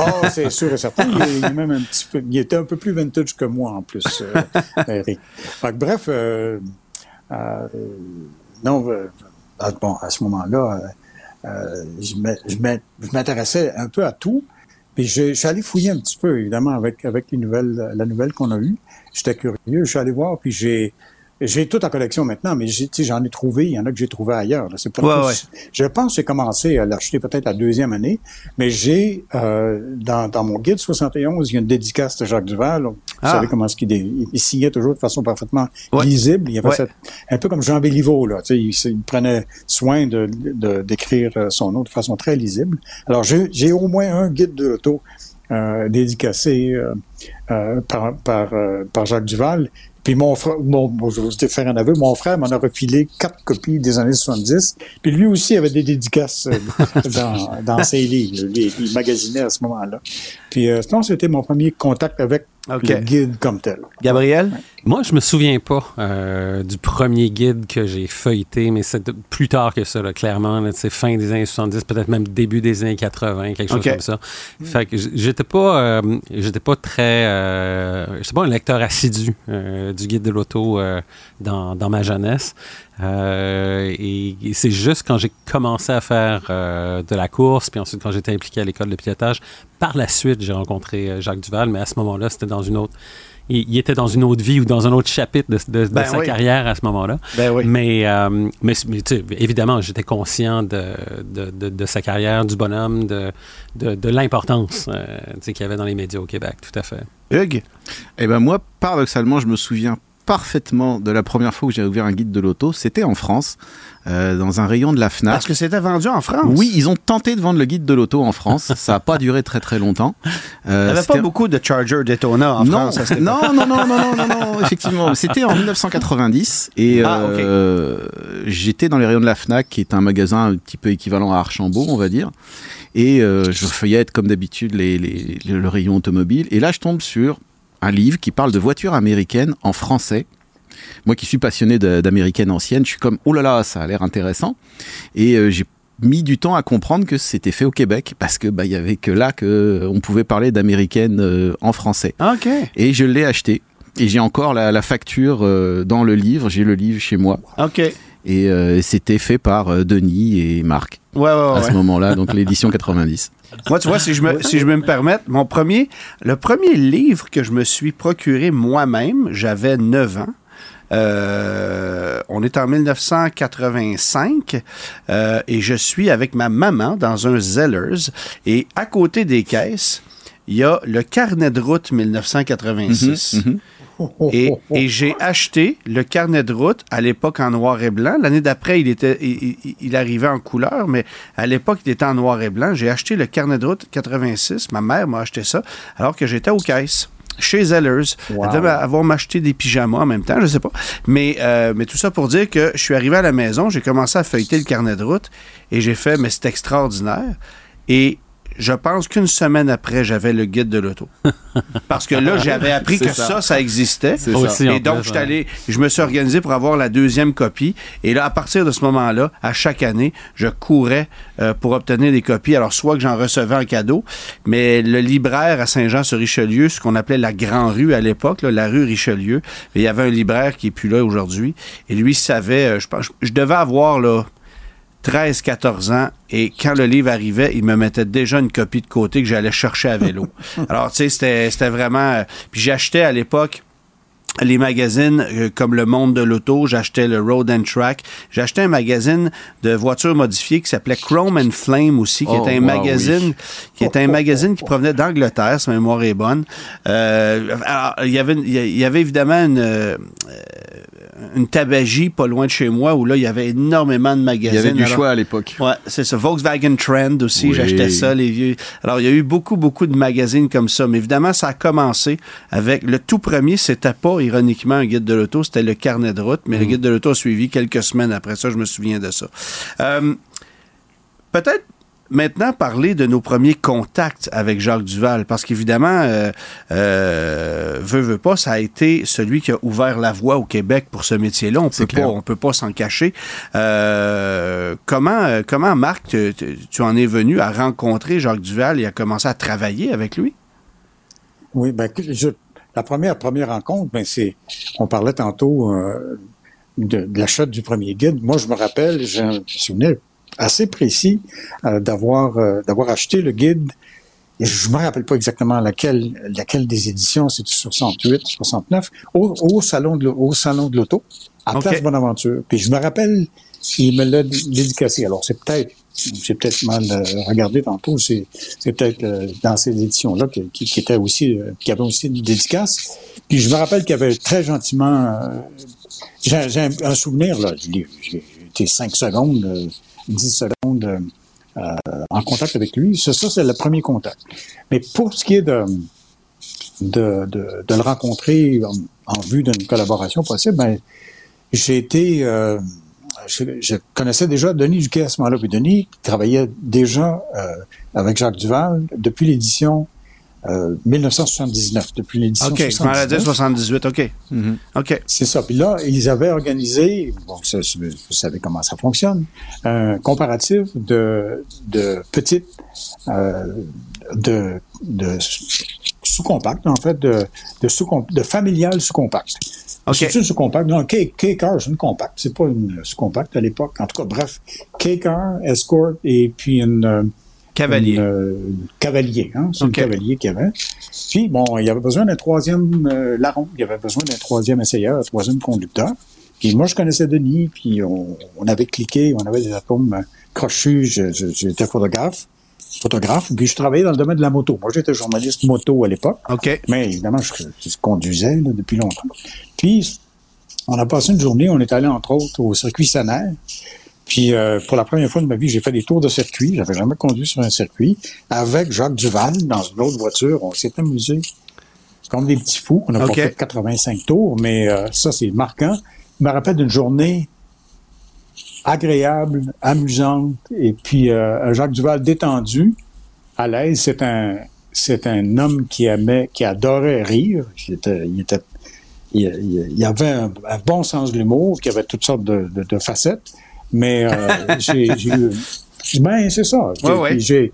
Oh, c'est sûr et certain. Il, est- il est même un petit peu, il était un peu plus vintage que moi en plus, euh, Eric. Que bref, euh, euh, non, euh, à, bon, à ce moment-là, euh, euh, je m'intéressais un peu à tout. Puis je, allé fouiller un petit peu, évidemment, avec, avec les nouvelles, la nouvelle qu'on a eue. J'étais curieux, je allé voir, puis j'ai j'ai toute la collection maintenant, mais j'ai- tu sais, j'en ai trouvé, il y en a que j'ai trouvé ailleurs. là. C'est pas Ouais, Je pense que j'ai commencé à l'acheter peut-être la deuxième année, mais j'ai euh, dans, dans mon guide 71, il y a une dédicace de Jacques Duval. Vous Ah. savez comment est-ce qu'il il, il signait toujours de façon parfaitement Ouais. lisible. Il y avait cette- un peu comme Jean Béliveau, là. Tu sais, il, il prenait soin de d'écrire euh, son nom de façon très lisible. Alors j'ai j'ai au moins un guide de l'auto euh, dédicacé euh, euh, par, par, euh, par Jacques Duval. Puis mon frère, mon, bon, je faire un aveu, mon frère m'en a refilé quatre copies des années 70. Puis lui aussi avait des dédicaces euh, dans, dans ses livres. Lui, il magasinait à ce moment-là. Puis euh, non, c'était mon premier contact avec OK. le guide comme tel. Gabriel? Moi, je me souviens pas euh, du premier guide que j'ai feuilleté, mais c'est plus tard que ça, là, clairement. là, C'est fin des années 70, peut-être même début des années 80, quelque chose comme ça. Fait que j'étais pas, euh, j'étais pas très, euh, j'étais pas un lecteur assidu euh, du guide de l'auto euh, dans, dans ma jeunesse. Euh, et, et c'est juste quand j'ai commencé à faire euh, de la course, puis ensuite quand j'étais impliqué à l'école de pilotage, par la suite, j'ai rencontré euh, Jacques Duval, mais à ce moment-là, c'était dans une autre. Il, il était dans une autre vie ou dans un autre chapitre de, de- de Ben sa oui. carrière à ce moment-là. Ben oui. Mais, euh, mais, mais tu sais, évidemment, j'étais conscient de, de, de- de sa carrière, du bonhomme, de, de, de l'importance euh, tu sais, qu'il y avait dans les médias au Québec, tout à fait. Hugues? Eh ben moi, paradoxalement, je me souviens parfaitement de la première fois où j'ai ouvert un guide de l'auto. C'était en France, euh, dans un rayon de la Fnac. Parce que c'était vendu en France. Oui, ils ont tenté de vendre le guide de l'auto en France. Ça n'a pas duré très très longtemps. Il Euh, n'y avait pas beaucoup de Charger Daytona en non, France à cette époque. non, non, non, non, non, non, non, effectivement. C'était en 1990 et Ah, ok. euh, j'étais dans les rayons de la Fnac, qui est un magasin un petit peu équivalent à Archambault, on va dire. Et euh, je feuillette comme d'habitude les, les- le, le rayon automobile. Et là, je tombe sur un livre qui parle de voitures américaines en français. Moi qui suis passionné d'américaines anciennes, je suis comme, oh là là, ça a l'air intéressant. Et euh, j'ai mis du temps à comprendre que c'était fait au Québec parce que bah il y avait que là que euh, on pouvait parler d'américaines euh, en français. OK. Et je l'ai acheté. Et j'ai encore la, la facture euh, dans le livre. J'ai le livre chez moi. OK. Et euh, c'était fait par Denis et Marc Ouais, ouais, à ouais. ce moment-là, donc l'édition 90. Moi, tu vois, si je me, si je me permettre, mon premier, le premier livre que je me suis procuré moi-même, j'avais 9 ans. Euh, on est en 1985 euh, et je suis avec ma maman dans un Zellers et à côté des caisses, il y a le carnet de route 1986. Mhm, mhm. Et, et j'ai acheté le carnet de route à l'époque en noir et blanc. L'année d'après, il, était, il, il- il arrivait en couleur, mais à l'époque, il était en noir et blanc. J'ai acheté le carnet de route 86. Ma mère m'a acheté ça alors que j'étais aux caisses. Chez Zellers. Wow. Elle devait avoir m'acheté des pyjamas en même temps, je sais pas. Mais, euh, mais tout ça pour dire que je suis arrivé à la maison, j'ai commencé à feuilleter le carnet de route et j'ai fait, mais c'est extraordinaire. Et je pense qu'une semaine après, j'avais le guide de l'auto. Parce que là, j'avais appris que ça. ça, ça existait. Aussi, Et donc, je allé, je me suis organisé pour avoir la deuxième copie. Et là, à partir de ce moment-là, à chaque année, je courais euh, pour obtenir des copies. Alors, soit que j'en recevais en cadeau, mais le libraire à Saint-Jean-sur-Richelieu, ce qu'on appelait la Grand Rue à l'époque, la rue Richelieu, il y avait un libraire qui est plus là aujourd'hui. Et lui savait, euh, je pense, je devais avoir là 13, 14 ans, et quand le livre arrivait, il me mettait déjà une copie de côté que j'allais chercher à vélo. Alors, tu sais, c'était c'était vraiment... euh, Puis j'achetais à l'époque les magazines euh, comme Le Monde de l'Auto, j'achetais le Road and Track, j'achetais un magazine de voitures modifiées qui s'appelait Chrome and Flame aussi, qui Oh, était un wow, magazine, oui. qui était un magazine qui provenait d'Angleterre, si ma mémoire est bonne. Euh, alors, il y avait, il y avait évidemment une, euh, une tabagie pas loin de chez moi où là, il y avait énormément de Il magazines. y avait du Alors, choix à l'époque. Ouais, c'est ça. Volkswagen Trend aussi, Oui. j'achetais ça, les vieux. Alors, il y a eu beaucoup, beaucoup de magazines comme ça. Mais évidemment, ça a commencé avec le tout premier, c'était pas ironiquement un guide de l'auto, c'était le carnet de route. Mais le guide de l'auto a suivi quelques semaines après ça, je me souviens de ça. Euh, Peut-être maintenant parler de nos premiers contacts avec Jacques Duval, parce qu'évidemment, euh, euh, veut, veut pas, ça a été celui qui a ouvert la voie au Québec pour ce métier-là. On peut pas, on peut pas s'en cacher. Euh, comment, euh, comment Marc, tu, en es venu à rencontrer Jacques Duval et à commencer à travailler avec lui? Oui, ben, je- la première première rencontre, ben, c'est, on parlait tantôt euh, de, de l'achat du premier guide. Moi, je me rappelle, j'ai un souvenir assez précis euh, d'avoir euh, d'avoir acheté le guide. Et je me rappelle pas exactement laquelle laquelle des éditions, c'était 68, 69, au, au salon de au salon de l'auto à Ok. Place Bonaventure. Puis je me rappelle, il me l'a dédicacé. Alors c'est peut-être j'ai peut-être mal euh, regardé tantôt, c'est, c'est peut-être euh, dans ces éditions-là qui, qui était aussi, euh, qui avait aussi une dédicace. Puis je me rappelle qu'il y avait très gentiment, euh, j'ai, un, souvenir, là, j'ai été cinq secondes, euh, dix secondes euh, euh, en contact avec lui. Ça, ça, c'est le premier contact. Mais pour ce qui est de, de, de, le rencontrer en, en vue d'une collaboration possible, ben, j'ai été... euh, je, connaissais déjà Denis Duquet à ce moment-là. Puis Denis travaillait déjà euh, avec Jacques Duval depuis l'édition euh, 1979. Depuis l'édition OK, je m'en allais dire 78, OK. Mhm. OK. C'est ça. Puis là, ils avaient organisé, bon, ça, vous savez comment ça fonctionne, un comparatif de, de petites, euh, de, de sous-compact, en fait, de, de, sous de familial sous-compact. C'est une sous-compact. Non, K-Car, c'est une compact. C'est pas une sous-compact à l'époque. En tout cas, bref, K-Car, Escort et puis une, euh, Cavalier. une, euh, cavalier, hein? C'est OK. un cavalier qu'il y avait. Puis, bon, il y avait besoin d'un troisième euh, larron. Il y avait besoin d'un troisième essayeur, un troisième conducteur. Puis moi, je connaissais Denis, puis on, on avait cliqué, on avait des atomes euh, crochus. J'étais photographe, photographe, puis je travaillais dans le domaine de la moto. Moi, j'étais journaliste moto à l'époque. OK. Mais évidemment, je, je conduisais là, depuis longtemps. Puis, on a passé une journée, on est allé entre autres au circuit Sanaire. Puis, euh, pour la première fois de ma vie, j'ai fait des tours de circuit. J'avais jamais conduit sur un circuit. Avec Jacques Duval, dans une autre voiture, on s'est amusé. Comme des petits fous. On n'a pas fait 85 tours, mais euh, ça, c'est marquant. Je me rappelle d'une journée agréable, amusante, et puis euh, Jacques Duval détendu, à l'aise. C'est un, c'est un homme qui aimait, qui adorait rire. Il était, il était, il avait un, un bon sens de l'humour, qui avait toutes sortes de, de- de facettes. Mais euh, j'ai, eu, ben c'est ça. J'ai, Ouais,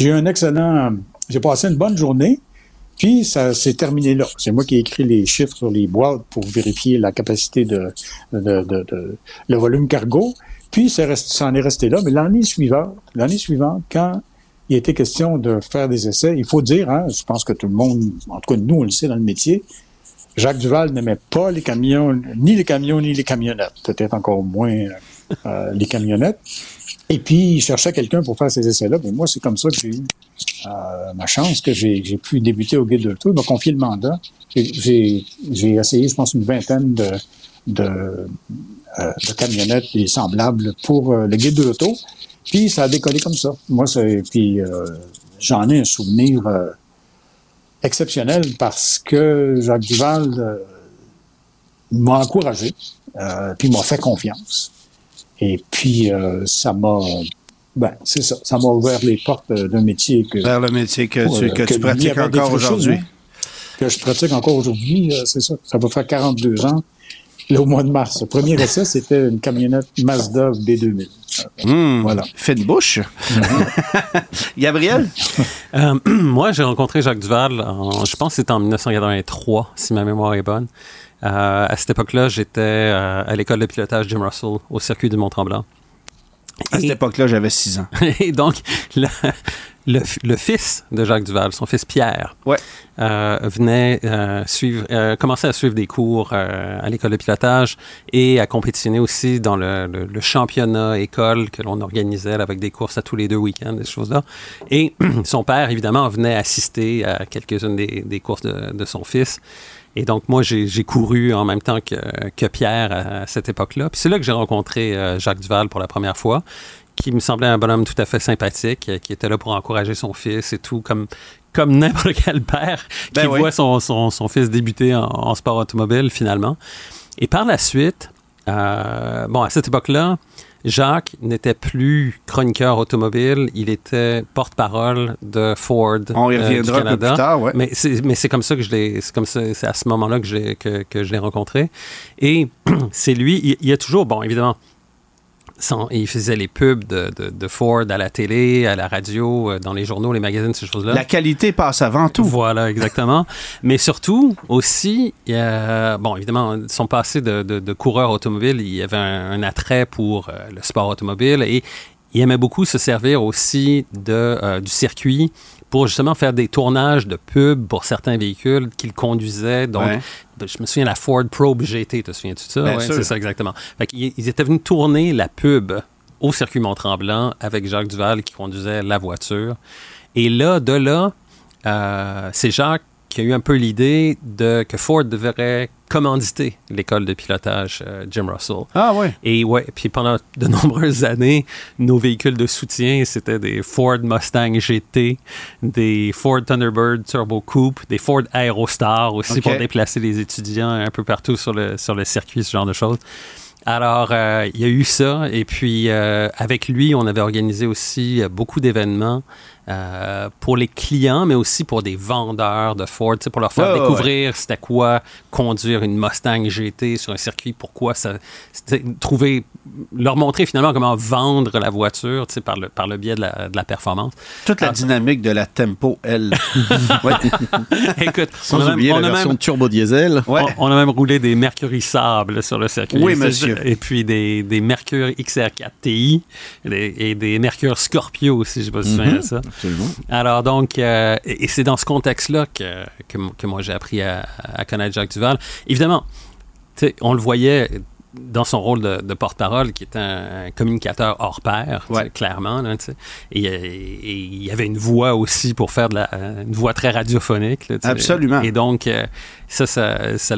eu- un excellent, j'ai passé une bonne journée. Puis ça s'est terminé là. C'est moi qui ai écrit les chiffres sur les boîtes pour vérifier la capacité de, de, de- de- le volume cargo. Puis ça reste, ça en est resté là. Mais l'année suivante, l'année suivante, quand il était question de faire des essais, il faut dire, hein, je pense que tout le monde, en tout cas nous on le sait dans le métier, Jacques Duval n'aimait pas les camions, ni les camions ni les camionnettes. Peut-être encore moins euh, les camionnettes. Et puis, il cherchait quelqu'un pour faire ces essais-là. Mais moi, c'est comme ça que j'ai eu euh, ma chance, que j'ai pu débuter au Guide de l'Auto. Il m'a confié le mandat. J'ai- essayé, je pense, une vingtaine de, euh, camionnettes et semblables pour le Guide de l'Auto. Puis, ça a décollé comme ça. Moi, puis j'en ai un souvenir exceptionnel parce que Jacques Duval m'a encouragé, puis m'a fait confiance. Et puis, euh, ça m'a... Ben, c'est ça. Ça m'a ouvert les portes euh, d'un métier que, Vers le métier que tu, euh, que tu pratiques encore aujourd'hui. hein, que je pratique encore aujourd'hui. euh, c'est ça. Ça va faire 42 ans. Là, au mois de mars. Le premier essai, c'était une camionnette Mazda B2000. Hmm, Voilà. Fait de bouche. Gabriel? Euh, moi, j'ai rencontré Jacques Duval, en- je pense que c'était en 1983, si ma mémoire est bonne. Euh, à cette époque-là, j'étais euh, à l'école de pilotage Jim Russell au circuit du Mont-Tremblant. À cette époque-là, j'avais 6 ans. Et donc, le, le, le fils de Jacques Duval, son fils Pierre, Ouais. euh, venait suivre, commencer à suivre des cours à l'école de pilotage et à compétitionner aussi dans le, championnat école que l'on organisait avec des courses à tous les deux week-ends, des choses-là. Et son père, évidemment, venait assister à quelques-unes des, des courses de, de son fils. Et donc, moi, j'ai couru en même temps que, que Pierre à, cette époque-là. Puis c'est là que j'ai rencontré euh, Jacques Duval pour la première fois, qui me semblait un bonhomme tout à fait sympathique, euh, qui était là pour encourager son fils et tout, comme, comme n'importe quel père Ben qui oui. voit son, son, son fils débuter en, en sport automobile, finalement. Et par la suite, euh, bon, à cette époque-là, Jacques n'était plus chroniqueur automobile, il était porte-parole de Ford On y euh, du reviendra un peu Canada. plus tard, ouais. Mais c'est, comme ça que je l'ai, c'est comme ça, c'est à ce moment-là que, j'ai, que, que je l'ai rencontré. Et c'est lui, il, il y a toujours, bon, évidemment, il faisait les pubs de, de, de Ford à la télé, à la radio, euh, dans les journaux, les magazines, ces choses-là. La qualité passe avant tout. Voilà, exactement. Mais surtout, aussi, il y a- bon, évidemment, son passé de, de- coureur automobile, il y avait un, un attrait pour euh, le sport automobile et il aimait beaucoup se servir aussi de, euh, du circuit pour justement faire des tournages de pubs pour certains véhicules qu'il conduisait. Donc, Ouais. je me souviens la Ford Probe GT, te souviens-tu de ça? Ouais, sûr. c'est ça, exactement. Fait ils étaient venus tourner la pub au circuit Mont-Tremblant avec Jacques Duval qui conduisait la voiture. Et là, de là, euh, c'est Jacques qui a eu un peu l'idée de que Ford devrait commanditer l'école de pilotage euh, Jim Russell. Ah ouais. Et ouais, puis pendant de nombreuses années, nos véhicules de soutien, c'était des Ford Mustang GT, des Ford Thunderbird Turbo Coupe, des Ford Aerostar aussi pour déplacer les étudiants un peu partout sur le, sur le circuit, ce genre de choses. Alors, euh, il y a eu ça. Et puis, euh, avec lui, on avait organisé aussi beaucoup d'événements euh, pour les clients, mais aussi pour des vendeurs de Ford, pour leur faire Ouais, ouais, découvrir c'était quoi conduire une Mustang GT sur un circuit, pourquoi ça. trouver, leur montrer finalement comment vendre la voiture par, le, par le biais de la, de la performance. Toute la Ah. dynamique de la Tempo L. ouais. Écoute, Sans on a même- oublier on la a version même- turbo diesel. Ouais. On, on a même roulé des Mercury Sable sur le circuit. Oui, monsieur. Et puis des, des Mercury XR4 TI des- et des Mercury Scorpio aussi, je sais pas si souviens de ça. Absolument. Alors donc, euh, et et c'est dans ce contexte-là que, que, que moi j'ai appris à, à connaître Jacques Duval. Évidemment, on le voyait dans son rôle de, de porte-parole, qui était un, un communicateur hors pair, Ouais. clairement. Là, sais. et, il y avait une voix aussi pour faire de la, une voix très radiophonique. là. Absolument. Et donc, euh, ça, ça, ça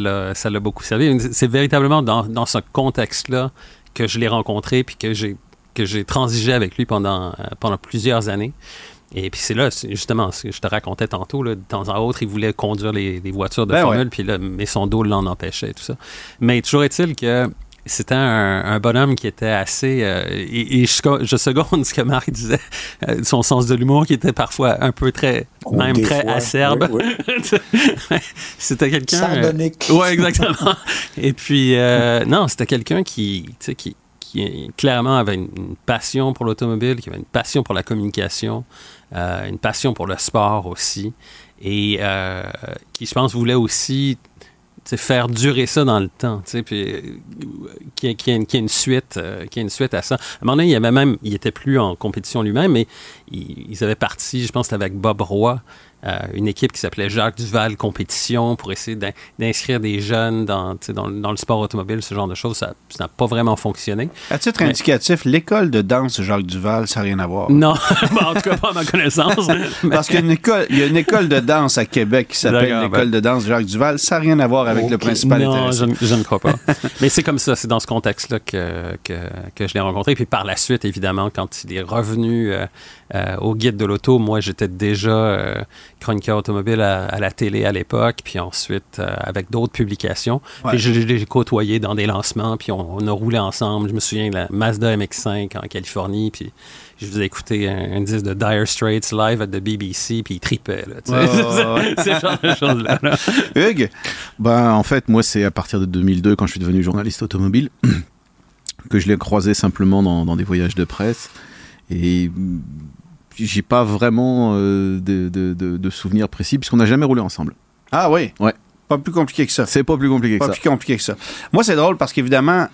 l'a beaucoup servi. C'est véritablement dans, dans ce contexte-là que je l'ai rencontré puis que j'ai que j'ai transigé avec lui pendant, euh, pendant plusieurs années. Et puis c'est là, justement, ce que je te racontais tantôt, là, de temps en autre, il voulait conduire les, les voitures de Ben Formule, ouais. puis là, mais son dos l'en empêchait tout ça. Mais toujours est-il que c'était un, un bonhomme qui était assez... euh, et et je, je seconde ce que Marc disait, euh, son sens de l'humour qui était parfois un peu très, Oh, même très fois, acerbe. oui, c'était quelqu'un... euh, Sardonique. Ouais, exactement. Et puis, euh, non, c'était quelqu'un qui, tu sais, qui, qui clairement avait une, une passion pour l'automobile, qui avait une passion pour la communication, euh, une passion pour le sport aussi, et euh, qui, je pense, voulait aussi faire durer ça dans le temps, puis euh, ait une- suite, ait une suite à ça. À un moment donné, il y avait même, il était plus en compétition lui-même, mais ils, ils avaient parti, je pense, avec Bob Roy, une équipe qui s'appelait Jacques Duval Compétition pour essayer d'in- d'inscrire des jeunes dans, le- dans le sport automobile, ce genre de choses. Ça n'a pas vraiment fonctionné. À titre Mais- indicatif, l'école de danse Jacques Duval, ça n'a rien à voir. Non, en tout cas pas à ma connaissance. Mais- Parce qu'il y a une école, il y a une école de danse à Québec qui s'appelle l'école ben- de danse Jacques Duval. Ça n'a rien à voir avec le principal non, je, ne- je ne crois pas. Mais c'est comme ça, c'est dans ce contexte-là que, que, que je l'ai rencontré. Puis par la suite, évidemment, quand il est revenu euh, euh, au guide de l'auto, moi, j'étais déjà euh, chroniqueur automobile à, à la télé à l'époque, puis ensuite euh, avec d'autres publications. Ouais. Puis l'ai côtoyé dans des lancements, puis on, on a roulé ensemble. Je me souviens de la Mazda MX-5 en Californie, puis je vous ai écouté un, un disque de Dire Straits live à the BBC, puis il tripait. Ouais. C'est ce genre de choses-là. là. Hugues, Ben, en fait, moi, c'est à partir de 2002, quand je suis devenu journaliste automobile, que je l'ai croisé simplement dans, dans des voyages de presse. Et j'ai pas vraiment euh, de, de- de- de souvenirs précis, puisqu'on n'a jamais roulé ensemble. ah oui? Ouais. Pas plus compliqué que ça. C'est pas plus compliqué que Pas ça. plus compliqué que ça. Moi, c'est drôle parce qu'évidemment,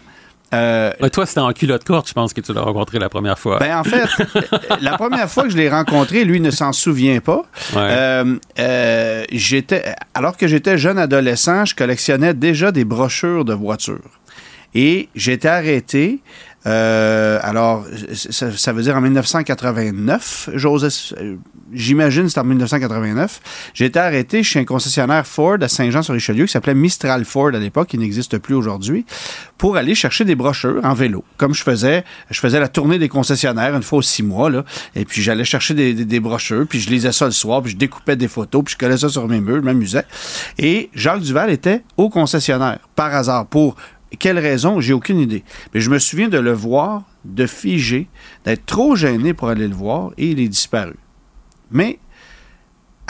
Euh, Ouais, toi, c'était en culotte courte, je pense que tu l'as rencontré la première fois. ben, en fait, la première fois que je l'ai rencontré, lui ne s'en souvient pas. Ouais. Euh, euh, j'étais, alors que j'étais jeune adolescent, je collectionnais déjà des brochures de voitures. Et j'étais arrêté. Euh, alors, ça, veut dire en 1989, j'ose, euh, j'imagine c'est en 1989. J'ai été arrêté chez un concessionnaire Ford à Saint-Jean-sur-Richelieu qui s'appelait Mistral Ford à l'époque, qui n'existe plus aujourd'hui, pour aller chercher des brochures en vélo. Comme je faisais, je faisais la tournée des concessionnaires une fois aux six mois, là, et puis j'allais chercher des brochures, puis je lisais ça le soir, puis je découpais des photos, puis je collais ça sur mes murs, je m'amusais. Et Jacques Duval était au concessionnaire, par hasard, pour quelle raison, j'ai aucune idée. Mais je me souviens de le voir, de figer, d'être trop gêné pour aller le voir, et il est disparu. Mais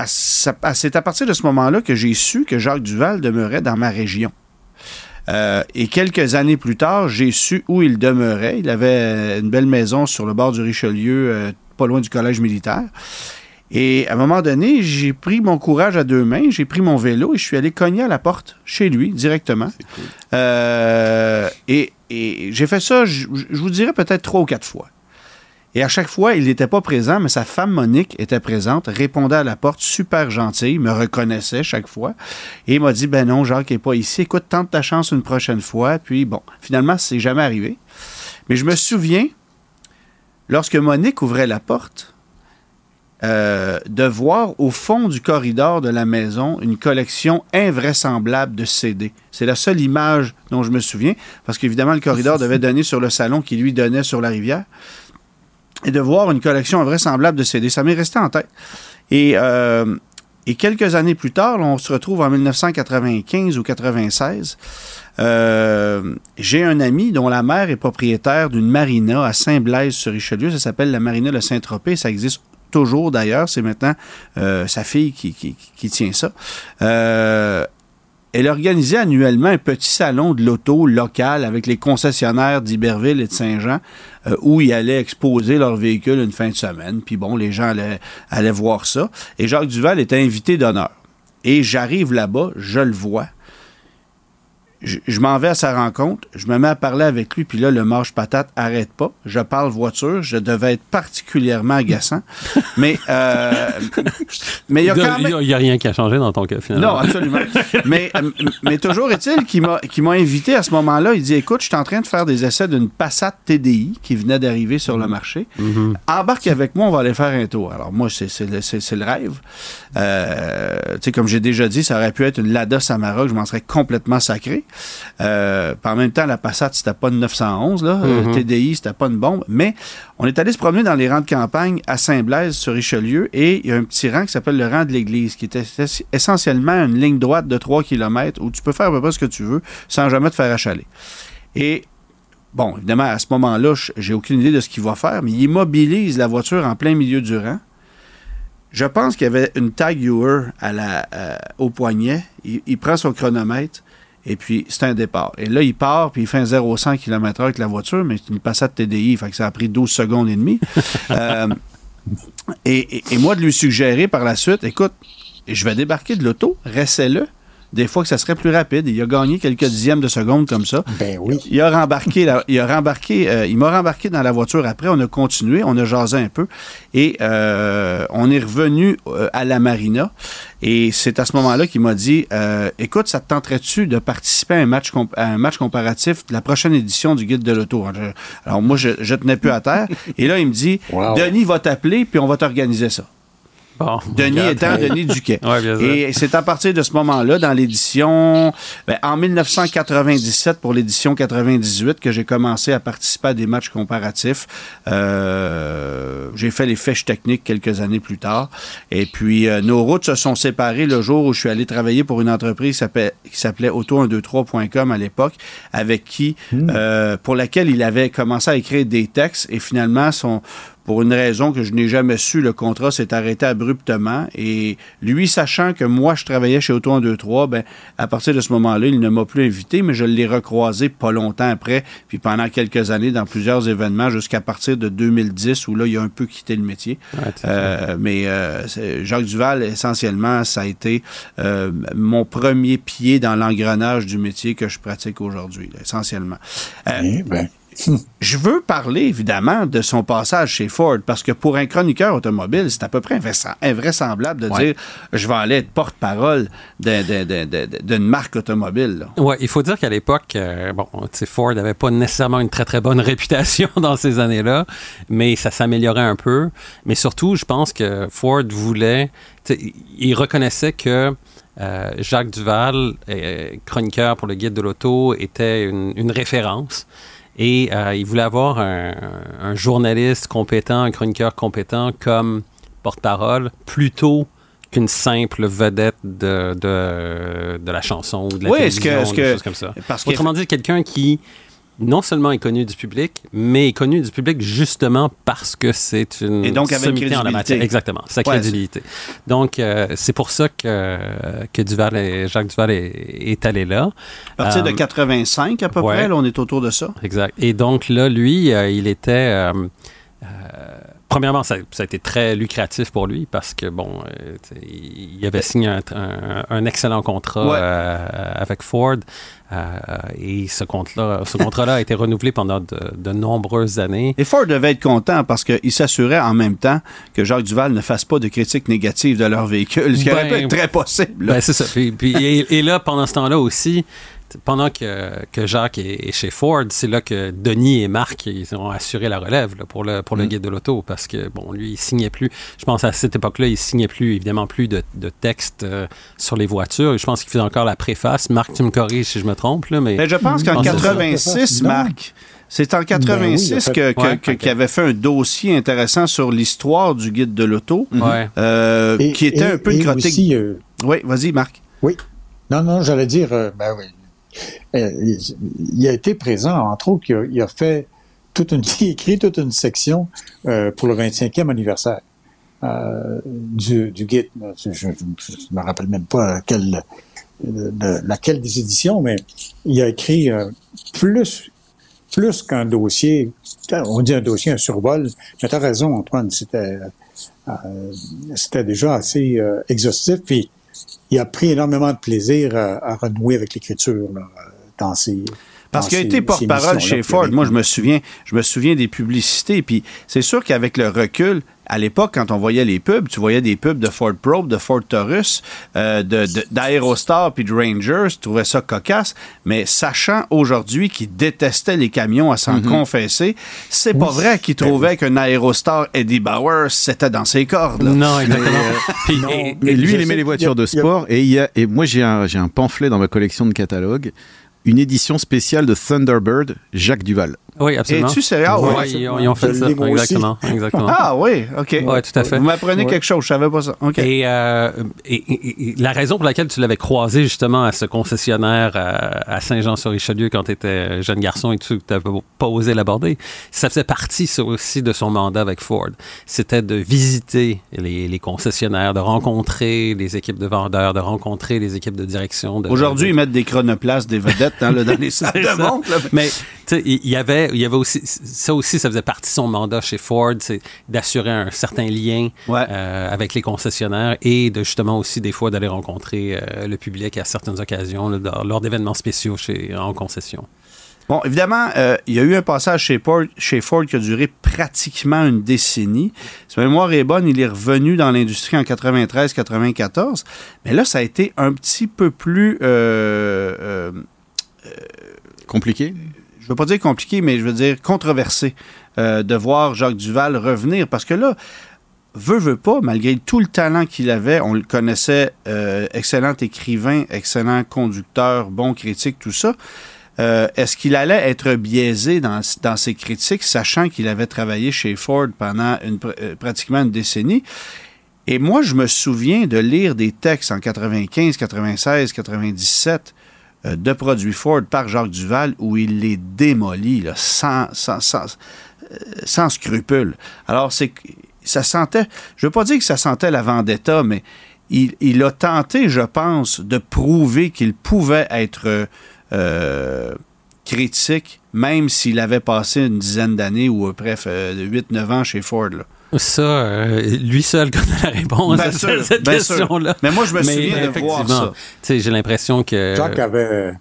c'est à partir de ce moment-là que j'ai su que Jacques Duval demeurait dans ma région. Euh, et quelques années plus tard, j'ai su où il demeurait. Il avait une belle maison sur le bord du Richelieu, euh, pas loin du collège militaire. Et à un moment donné, j'ai pris mon courage à deux mains, j'ai pris mon vélo et je suis allé cogner à la porte chez lui directement. Euh, et et j'ai fait ça, je, je vous dirais peut-être trois ou quatre fois. Et à chaque fois, il n'était pas présent, mais sa femme Monique était présente, répondait à la porte, super gentille, me reconnaissait chaque fois. Et m'a dit, ben non, Jacques n'est pas ici, écoute, tente ta chance une prochaine fois. Puis bon, finalement, c'est jamais arrivé. Mais je me souviens, lorsque Monique ouvrait la porte, euh, de voir au fond du corridor de la maison une collection invraisemblable de CD. C'est la seule image dont je me souviens, parce qu'évidemment, le corridor devait donner sur le salon qui lui donnait sur la rivière. Et de voir une collection invraisemblable de CD, ça m'est resté en tête. Et, euh, et quelques années plus tard, là, on se retrouve en 1995 ou 96. Euh, j'ai un ami dont la mère est propriétaire d'une marina à Saint-Blaise-sur-Richelieu. Ça s'appelle la marina de Saint-Tropez. Ça existe toujours d'ailleurs. C'est maintenant euh, sa fille qui, tient ça. Euh, elle organisait annuellement un petit salon de l'auto local avec les concessionnaires d'Iberville et de Saint-Jean euh, où ils allaient exposer leurs véhicules une fin de semaine. Puis bon, les gens allaient, allaient voir ça. Et Jacques Duval était invité d'honneur. Et j'arrive là-bas, je le vois. Je, je m'en vais à sa rencontre, je me mets à parler avec lui, puis là, le marche patate arrête pas. Je parle voiture, je devais être particulièrement agaçant. mais euh, mais il y a quand même... Il n'y a rien qui a changé dans ton cas, finalement. Non, absolument. mais, mais toujours est-il qu'il m'a, invité à ce moment-là. Il dit Écoute, je suis en train de faire des essais d'une Passat TDI qui venait d'arriver sur le marché. Embarque avec moi, on va aller faire un tour. Alors, moi, c'est, c'est, le, le rêve. Euh, tu sais, comme j'ai déjà dit, ça aurait pu être une Lada Samara, je m'en serais complètement sacré. Euh, en même temps, la Passat, c'était pas une 911, là. Euh, TDI, c'était pas une bombe. Mais on est allé se promener dans les rangs de campagne à Saint-Blaise, sur Richelieu, et il y a un petit rang qui s'appelle le rang de l'église, qui était es- essentiellement une ligne droite de 3 km où tu peux faire à peu près ce que tu veux sans jamais te faire achaler. Et bon, évidemment, à ce moment-là, je- j'ai aucune idée de ce qu'il va faire, mais il immobilise la voiture en plein milieu du rang. Je pense qu'il y avait une tag Heuer à la, euh, au poignet. Il, il prend son chronomètre et puis c'est un départ. Et là, il part puis il fait un 0-100 km/h avec la voiture, mais c'est une Passat TDI, fait que ça a pris 12 secondes et demie. Euh, et, et- et moi, de lui suggérer par la suite, écoute, je vais débarquer de l'auto, restez-le. Des fois que ça serait plus rapide. Il a gagné quelques dixièmes de seconde comme ça. Ben oui. Il a rembarqué, la- il a rembarqué, euh, il m'a rembarqué dans la voiture après. On a continué, on a jasé un peu et euh, on est revenu euh, à la marina. Et c'est à ce moment-là qu'il m'a dit, euh, écoute, ça te tenterait-tu de participer à un match, à un match comparatif de la prochaine édition du guide de l'auto? Alors, moi, je, je tenais plus à terre. Et là, il me dit, Wow. Denis va t'appeler puis on va t'organiser ça. Bon, Denis regarde. étant Denis Duquet. Ouais, bien sûr. Et c'est à partir de ce moment-là, dans l'édition, ben, en 1997 pour l'édition 98, que j'ai commencé à participer à des matchs comparatifs. Euh, j'ai fait les fiches techniques quelques années plus tard. Et puis, euh, nos routes se sont séparées le jour où je suis allé travailler pour une entreprise qui s'appelait- qui s'appelait auto123.com à l'époque, avec qui, euh, pour laquelle il avait commencé à écrire des textes et finalement, son, pour une raison que je n'ai jamais su, le contrat s'est arrêté abruptement. Et lui, sachant que moi, je travaillais chez Auto 123, ben, à partir de ce moment-là, il ne m'a plus invité, mais je l'ai recroisé pas longtemps après, puis pendant quelques années dans plusieurs événements, jusqu'à partir de 2010, où là, il a un peu quitté le métier. Euh, mais euh, Jacques Duval, essentiellement, ça a été euh, mon premier pied dans l'engrenage du métier que je pratique aujourd'hui, essentiellement. Ben. Je veux parler évidemment de son passage chez Ford parce que pour un chroniqueur automobile, c'est à peu près invraisemblable de dire je vais aller être porte-parole d'une marque automobile. Oui, il faut dire qu'à l'époque, euh, bon, Ford n'avait pas nécessairement une très très bonne réputation dans ces années-là, mais ça s'améliorait un peu. Mais surtout, je pense que Ford voulait, il reconnaissait que euh, Jacques Duval, euh, chroniqueur pour le guide de l'auto, était une référence. Et euh, il voulait avoir un, journaliste compétent, un chroniqueur compétent comme porte-parole, plutôt qu'une simple vedette de, de, de, la chanson ou de la oui, télévision, que, des choses comme ça. Parce Autrement dit, quelqu'un qui non seulement est connu du public, mais est connu du public justement parce que c'est une Et donc avec en la matière. Exactement, sa crédibilité. Donc, euh, c'est pour ça que, que Duval et, Jacques Duval est, allé là. À partir de 85 euh, à peu près, là, on est autour de ça. Exact. Et donc là, lui, euh, il était premièrement, ça, a été très lucratif pour lui parce que, bon, euh, il avait signé un, excellent contrat euh, avec Ford et ce contrat-là ce contrat a été renouvelé pendant de, nombreuses années. Et Ford devait être content parce qu'il s'assurait en même temps que Jacques Duval ne fasse pas de critiques négatives de leur véhicule, ce qui aurait pu être très possible. Ben, c'est ça. et, là, pendant ce temps-là aussi, pendant que, que Jacques est, chez Ford, c'est là que Denis et Marc ils ont assuré la relève pour le, pour le mm. guide de l'auto parce que, bon, lui, il signait plus. Je pense à cette époque-là, il signait plus, évidemment, plus de, de texte euh, sur les voitures. Je pense qu'il faisait encore la préface. Marc, tu me corriges si je me trompe, là, mais. mais je pense qu'en 86, Marc. C'est en 86 ben qu'il avait fait un dossier intéressant sur l'histoire du guide de l'auto, euh, qui était un peu une critique. Euh, oui, vas-y, Marc. Oui. Non, non, j'allais dire, ben oui, il a été présent, entre autres, il a, fait toute une, il a écrit toute une section euh, pour le 25e anniversaire euh, du, guide. Je ne me rappelle même pas quelle, laquelle des éditions, mais il a écrit plus plus qu'un dossier, on dit un dossier, un survol, mais tu as raison, Antoine, c'était c'était déjà assez exhaustif. Puis il a pris énormément de plaisir à, renouer avec l'écriture dans ses, parce qu'il a été porte-parole chez Ford. Moi, je me souviens, je me souviens des publicités. Puis c'est sûr qu'avec le recul, à l'époque, quand on voyait les pubs, tu voyais des pubs de Ford Probe, de Ford Taurus, euh, d'Aerostar puis de Rangers. Tu trouvais ça cocasse. Mais sachant aujourd'hui qu'il détestait les camions à s'en mhm. confesser, c'est pas vrai qu'il ben trouvait qu'un Aerostar Eddie Bauer, c'était dans ses cordes. Non, exactement. Mais, lui, il aimait les voitures de sport. Et, il y a, et moi, j'ai un, un pamphlet dans ma collection de catalogues une édition spéciale de Thunderbird, Jacques Duval. Oui, absolument. Es-tu sérieux? Oui, ouais, ils, ont, fait ça. Exactement, exactement. Ah oui, OK. Oui, tout à fait. Vous m'apprenez quelque chose, je savais pas ça. OK. Euh, et, et, la raison pour laquelle tu l'avais croisé justement à ce concessionnaire à, Saint-Jean-sur-Richelieu quand tu étais jeune garçon et tu n'avais pas osé l'aborder, ça faisait partie ça aussi de son mandat avec Ford. C'était de visiter les, les, concessionnaires, de rencontrer les équipes de vendeurs, de rencontrer les équipes de direction. Aujourd'hui, ils mettent des chronoplaces, des vedettes dans, le, dans les salles de montre. Mais il y avait il y avait aussi, ça aussi, ça faisait partie de son mandat chez Ford, c'est d'assurer un certain lien euh, avec les concessionnaires et de justement aussi des fois d'aller rencontrer euh, le public à certaines occasions lors d'événements spéciaux chez, en concession. Bon, évidemment, euh, il y a eu un passage chez Ford, chez Ford qui a duré pratiquement une décennie. Si ma mémoire est bonne, il est revenu dans l'industrie en 93-94. Mais là, ça a été un petit peu plus... Compliqué? Je veux pas dire compliqué, mais je veux dire controversé euh, de voir Jacques Duval revenir parce que là, veut, veut pas, malgré tout le talent qu'il avait, on le connaissait, euh, excellent écrivain, excellent conducteur, bon critique, tout ça. Euh, est-ce qu'il allait être biaisé dans, ses critiques, sachant qu'il avait travaillé chez Ford pendant pratiquement une décennie? Et moi, je me souviens de lire des textes en 95, 96, 97 euh, de produits Ford par Jacques Duval où il les démolit sans, sans, sans scrupule. Alors, c'est ça sentait, je veux pas dire que ça sentait la vendetta, mais il, a tenté, je pense, de prouver qu'il pouvait être euh, critique, même s'il avait passé une dizaine d'années ou bref, 8-9 ans chez Ford. Ça, lui seul connaît la réponse à cette question-là. Mais moi, je me souviens de voir ça. J'ai l'impression que... Jacques avait...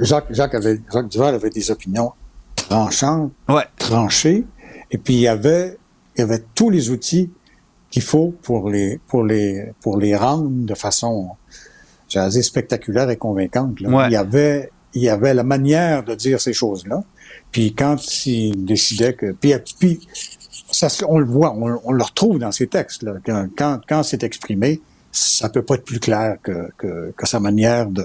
Jacques, Jacques, avait, Jacques Duval avait des opinions tranchantes, tranchées, et puis il y avait, il y avait tous les outils qu'il faut pour les, pour les, pour les rendre de façon, j'allais dire, spectaculaire et convaincante. Il y avait, il y avait la manière de dire ces choses-là. Puis quand il décidait que, puis, puis ça, on le voit, on, le retrouve dans ses textes. Là. Quand, quand c'est exprimé, ça peut pas être plus clair que, que, que sa manière de,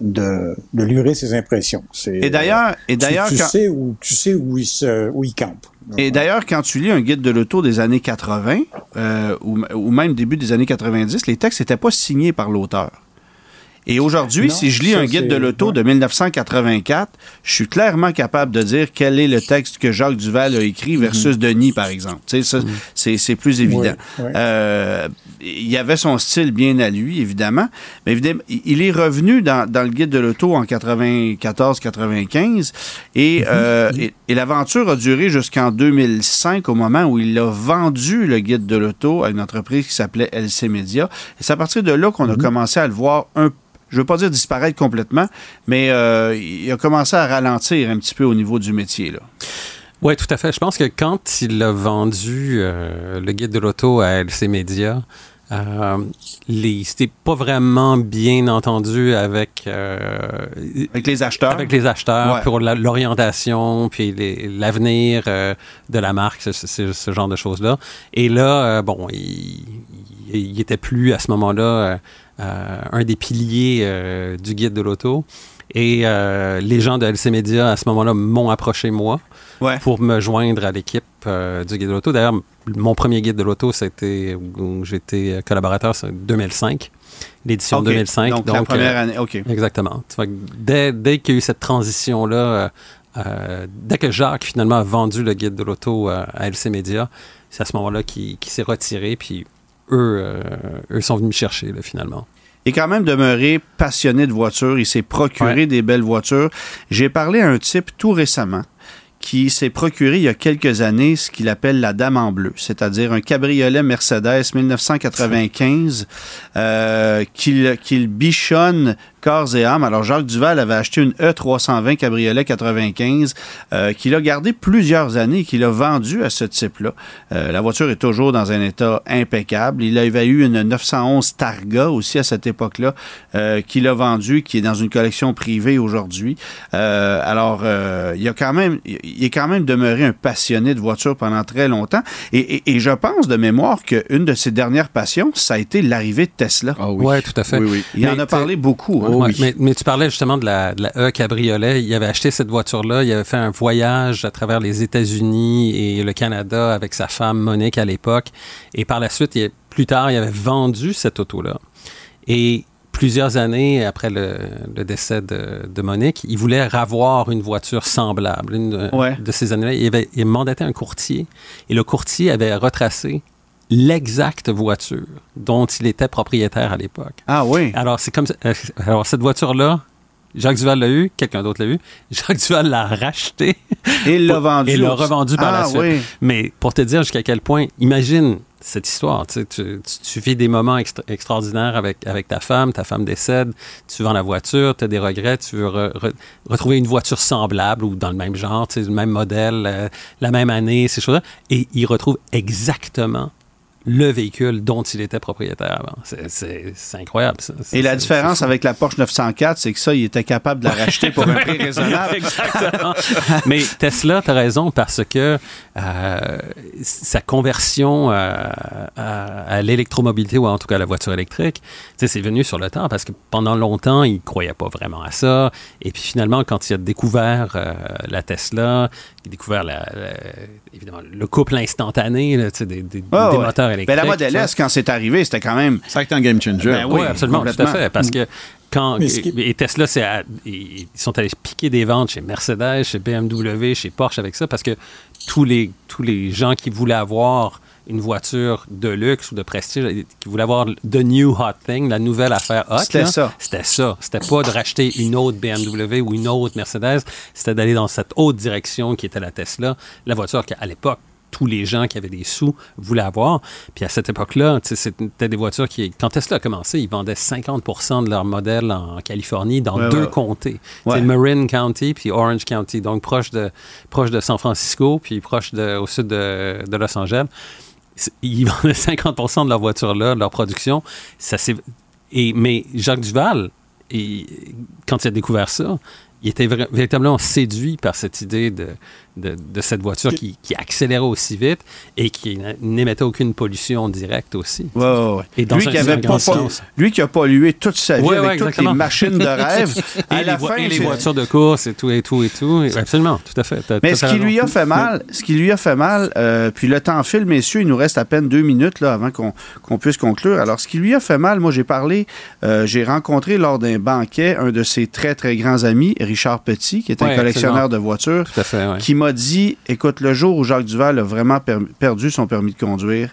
de, de lurer ses impressions. Et d'ailleurs, et d'ailleurs, tu, sais où tu sais où il se, où il campe. Et d'ailleurs, quand tu lis un guide de l'auto des années 80 euh, ou, ou, même début des années 90, les textes n'étaient pas signés par l'auteur. Et aujourd'hui, si je lis un guide de l'auto de 1984, je suis clairement capable de dire quel est le texte que Jacques Duval a écrit mhm. versus Denis, par exemple. Tu sais, mhm. c'est plus évident. Euh, il y avait son style bien à lui, évidemment. Mais évidemment, il est revenu dans, le guide de l'auto en 94-95 et, mhm. euh, et, et l'aventure a duré jusqu'en 2005 au moment où il a vendu le guide de l'auto à une entreprise qui s'appelait LC Media. Et c'est à partir de là qu'on a commencé à le voir un peu je ne veux pas dire disparaître complètement, mais euh, il a commencé à ralentir un petit peu au niveau du métier. Là. Oui, tout à fait. Je pense que quand il a vendu euh, le guide de l'auto à LC Media, euh, c'était pas vraiment bien entendu avec euh, avec les acheteurs avec les acheteurs pour l'orientation puis l'avenir de la marque ce, ce, genre de choses là et là bon il, il, était plus à ce moment là un des piliers euh, du guide de l'auto. Et euh, les gens de LC Media, à ce moment-là, m'ont approché moi pour me joindre à l'équipe du guide de l'auto. D'ailleurs, mon premier guide de l'auto, c'était où j'étais collaborateur, c'est 2005 l'édition 2005. Donc, la première année, OK. Exactement. Dès, dès qu'il y a eu cette transition-là, dès que Jacques, finalement, a vendu le guide de l'auto à LC Media, c'est à ce moment-là qu'il s'est retiré, puis eux, euh, eux sont venus me chercher, finalement. Est quand même demeuré passionné de voitures. Il s'est procuré des belles voitures. J'ai parlé à un type tout récemment qui s'est procuré il y a quelques années ce qu'il appelle la Dame en bleu, c'est-à-dire un cabriolet Mercedes 1995 euh, qu'il bichonne corps et âme. Alors, Jacques Duval avait acheté une E320 cabriolet 95 euh, qu'il a gardé plusieurs années et qu'il a vendu à ce type-là. Euh, la voiture est toujours dans un état impeccable. Il avait eu une 911 Targa aussi à cette époque-là euh, qu'il a vendue, qui est dans une collection privée aujourd'hui. Euh, alors, euh, il a quand même, il est quand même demeuré un passionné de voitures pendant très longtemps. Et, et, et je pense de mémoire qu'une de ses dernières passions, ça a été l'arrivée de Tesla. Ah oui. Ouais, tout à fait. Oui, oui. Il en a parlé beaucoup. Hein. Oh mais, tu parlais justement de la, de la E cabriolet. Il avait acheté cette voiture-là. Il avait fait un voyage à travers les États-Unis et le Canada avec sa femme Monique à l'époque. Et par la suite, plus tard, il avait vendu cette auto-là. Et plusieurs années après le, décès de, Monique, il voulait ravoir une voiture semblable. Une de ces années-là, il, avait, il mandatait un courtier. Et le courtier avait retracé l'exacte voiture dont il était propriétaire à l'époque. Ah oui. Alors, c'est comme euh, alors cette voiture-là, Jacques Duval l'a eu, quelqu'un d'autre l'a eu. Jacques Duval l'a racheté. Et l'a vendu. Et l'a revendu par la ah suite. Mais pour te dire jusqu'à quel point, imagine cette histoire. Tu, tu, tu vis des moments extraordinaires avec, avec ta femme, ta femme décède, tu vends la voiture, tu as des regrets, tu veux retrouver une voiture semblable ou dans le même genre, le même modèle, euh, la même année, ces choses-là. Et il retrouve exactement le véhicule dont il était propriétaire avant. C'est incroyable. Ça. Et la différence avec la Porsche 904, c'est que ça, il était capable de la racheter pour un prix raisonnable. Exactement. Mais Tesla, tu as raison, parce que euh, sa conversion à, à, l'électromobilité, ou en tout cas à la voiture électrique, c'est venu sur le temps, parce que pendant longtemps, il ne croyait pas vraiment à ça. Et puis finalement, quand il a découvert euh, la Tesla, il a découvert la, évidemment, le couple instantané des, des, des moteurs électriques. Mais la Model S, quand c'est arrivé, c'était quand même. Ça a été un game changer. Ben oui, absolument, tout à fait. Parce que quand, qui- et Tesla, à- ils sont allés piquer des ventes chez Mercedes, chez BMW, chez Porsche avec ça, parce que tous les, tous les gens qui voulaient avoir une voiture de luxe ou de prestige, qui voulaient avoir the new hot thing, la nouvelle affaire hot, C'était ça. C'était ça. C'était pas de racheter une autre BMW ou une autre Mercedes, c'était d'aller dans cette autre direction qui était la Tesla, la voiture qu'à l'époque, tous les gens qui avaient des sous voulaient avoir. Puis à cette époque-là, c'était des voitures qui, quand Tesla a commencé, ils vendaient 50% de leurs modèles en Californie dans Ouais, deux ouais. comtés. Ouais. Marin County puis Orange County, donc proche de, proche de San Francisco puis proche de, au sud de, de Los Angeles. Ils vendaient 50% de leurs voitures-là, de leur production. Ça, et, mais Jacques Duval, et, quand il a découvert ça, il était véritablement séduit par cette idée de, de, de cette voiture qui, qui accélérait aussi vite et qui n'émettait aucune pollution directe aussi. Ouais, ouais. Et dans lui, qui avait pas, lui qui a pollué toute sa vie Ouais, avec toutes exactement. les machines de rêve. à Et, la les, vo- fin, et les voitures de course et tout, et tout, et tout. Absolument, tout à fait. Mais ce qui raison. lui a fait mal, ce qui lui a fait mal, euh, puis le temps file, messieurs, il nous reste à peine deux minutes là, avant qu'on qu'on puisse conclure. Alors, ce qui lui a fait mal, moi, j'ai parlé, euh, j'ai rencontré lors d'un banquet un de ses très, très grands amis, Richard Petit, qui est un collectionneur absolument. de voitures, Tout à fait, qui m'a dit, écoute, le jour où Jacques Duval a vraiment per- perdu son permis de conduire,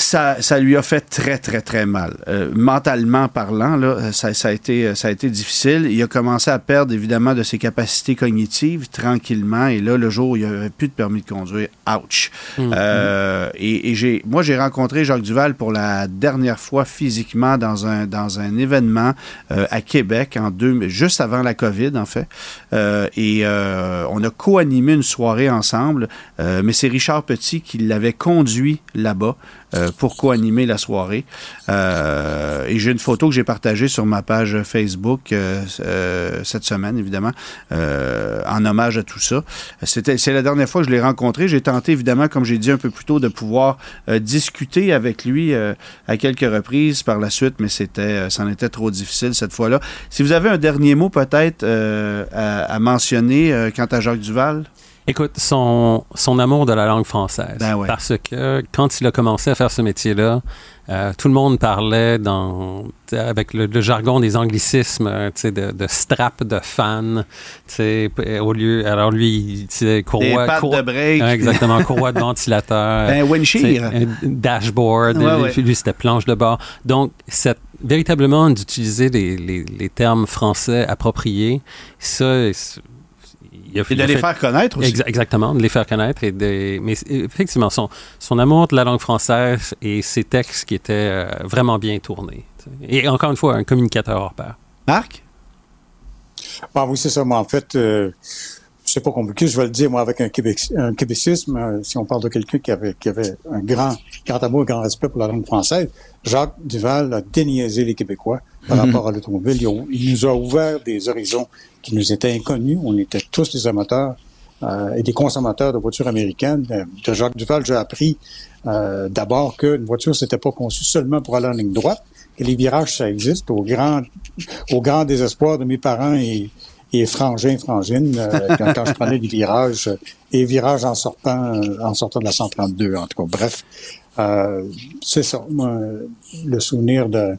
ça, ça lui a fait très, très, très mal. Euh, mentalement parlant, là, ça, ça a été, ça a été difficile. Il a commencé à perdre, évidemment, de ses capacités cognitives tranquillement. Et là, le jour où il n'y avait plus de permis de conduire, ouch. Mm. Euh, et et j'ai, moi, j'ai rencontré Jacques Duval pour la dernière fois physiquement dans un, dans un événement euh, à Québec, en deux, juste avant la COVID, en fait. Euh, et euh, on a co-animé une soirée ensemble, euh, mais c'est Richard Petit qui l'avait conduit là-bas euh, pour co-animer la soirée? Euh, et j'ai une photo que j'ai partagée sur ma page Facebook euh, euh, cette semaine, évidemment, en hommage à tout ça. C'était, c'est la dernière fois que je l'ai rencontré. J'ai tenté, évidemment, comme j'ai dit un peu plus tôt, de pouvoir discuter avec lui à quelques reprises par la suite, mais c'était, c'en était trop difficile cette fois-là. Si vous avez un dernier mot peut-être à, à mentionner quant à Jacques Duval? Écoute, son, son amour de la langue française. Ben ouais. Parce que quand il a commencé à faire ce métier-là, euh, tout le monde parlait dans, avec le, le jargon des anglicismes, euh, tu sais, de, de strap, de fan, tu sais, p- au lieu, alors lui, sais, Des courroie, courroie- de break. Ouais, exactement, courroie de ventilateur. Ben, Windshear. un dashboard, Ouais, lui, ouais. lui, c'était planche de bord. Donc, cette, véritablement d'utiliser les, les, les termes français appropriés, ça, il a, Et de a les fait- faire connaître aussi. Exa- exactement, de les faire connaître. Et de, mais effectivement, son, son amour de la langue française et ses textes qui étaient euh, vraiment bien tournés. Et encore une fois, un communicateur hors pair. Marc? Ah oui, c'est ça. Moi, en fait, euh, c'est pas compliqué. Je vais le dire, moi, avec un, Québec, un québécisme, euh, si on parle de quelqu'un qui avait, qui avait un grand, grand amour, un grand respect pour la langue française, Jacques Duval a déniaisé les Québécois par rapport à l'automobile. Il, il nous a ouvert des horizons qui nous étaient inconnus. On était tous des amateurs euh, et des consommateurs de voitures américaines. Euh, De Jacques Duval, j'ai appris euh, d'abord qu'une voiture, c'était pas conçue seulement pour aller en ligne droite, que les virages, ça existe, au grand, au grand désespoir de mes parents et, et frangins, frangines, euh, quand, quand je prenais des virages, et virages en sortant, en sortant de la 132, en tout cas. Bref, euh, c'est ça, moi, le souvenir de,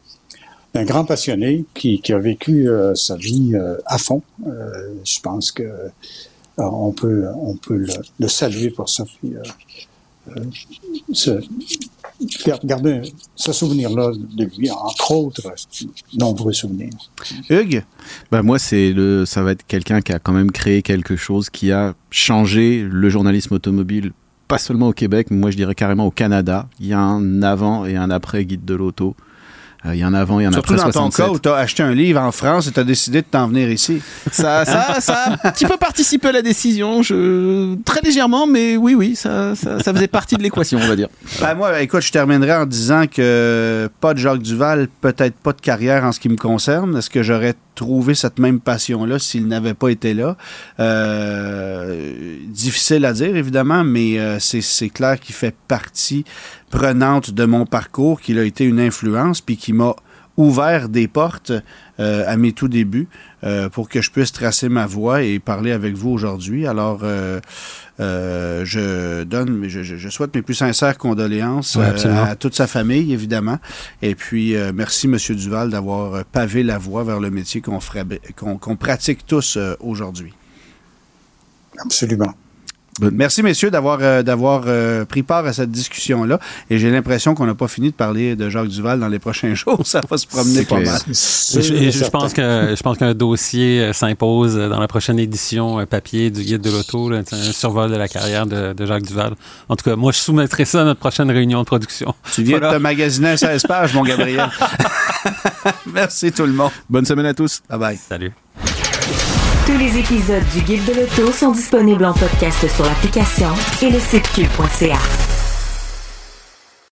d'un grand passionné qui, qui a vécu euh, sa vie euh, à fond. Euh, je pense que euh, on peut, on peut le, le saluer pour ça. Puis, gar- garder ce souvenir-là de lui, entre autres nombreux souvenirs. Hugues? Bah moi, le, ça va être quelqu'un qui a quand même créé quelque chose qui a changé le journalisme automobile, pas seulement au Québec, mais moi je dirais carrément au Canada. Il y a un avant et un après guide de l'auto. Euh, il y a un avant et un Surtout après dans ton 67. cas où tu as acheté un livre en France et tu as décidé de t'en venir ici. Ça, ça, ça a un petit peu participé à la décision, je... très légèrement, mais oui, oui, ça, ça, ça faisait partie de l'équation, on va dire. Ben moi, écoute, je terminerai en disant que pas de Jacques Duval, peut-être pas de carrière en ce qui me concerne. Est-ce que j'aurais trouvé cette même passion-là s'il n'avait pas été là? Euh, difficile à dire, évidemment, mais euh, c'est c'est clair qu'il fait partie prenante de mon parcours, qu'il a été une influence, puis qui m'a ouvert des portes euh, à mes tout débuts euh, pour que je puisse tracer ma voie et parler avec vous aujourd'hui. Alors, euh, euh, je donne, je, je, je souhaite mes plus sincères condoléances Ouais, euh, à toute sa famille, évidemment. Et puis, euh, merci, Monsieur Duval, d'avoir pavé la voie vers le métier qu'on qu'on qu'on pratique tous euh, aujourd'hui. Absolument. Merci, messieurs, d'avoir euh, d'avoir euh, pris part à cette discussion-là. Et j'ai l'impression qu'on n'a pas fini de parler de Jacques Duval dans les prochains jours. Ça va se promener pas clair. mal. Je, et je pense que je pense qu'un dossier euh, s'impose dans la prochaine édition papier du guide de l'auto, là, c'est un survol de la carrière de, de Jacques Duval. En tout cas, moi, je soumettrai ça à notre prochaine réunion de production. Tu viens Voilà. de te magasiner un 16 pages, mon Gabriel. Merci tout le monde. Bonne semaine à tous. Bye bye. Salut. Tous les épisodes du Guide de l'auto sont disponibles en podcast sur l'application et le site cube.ca.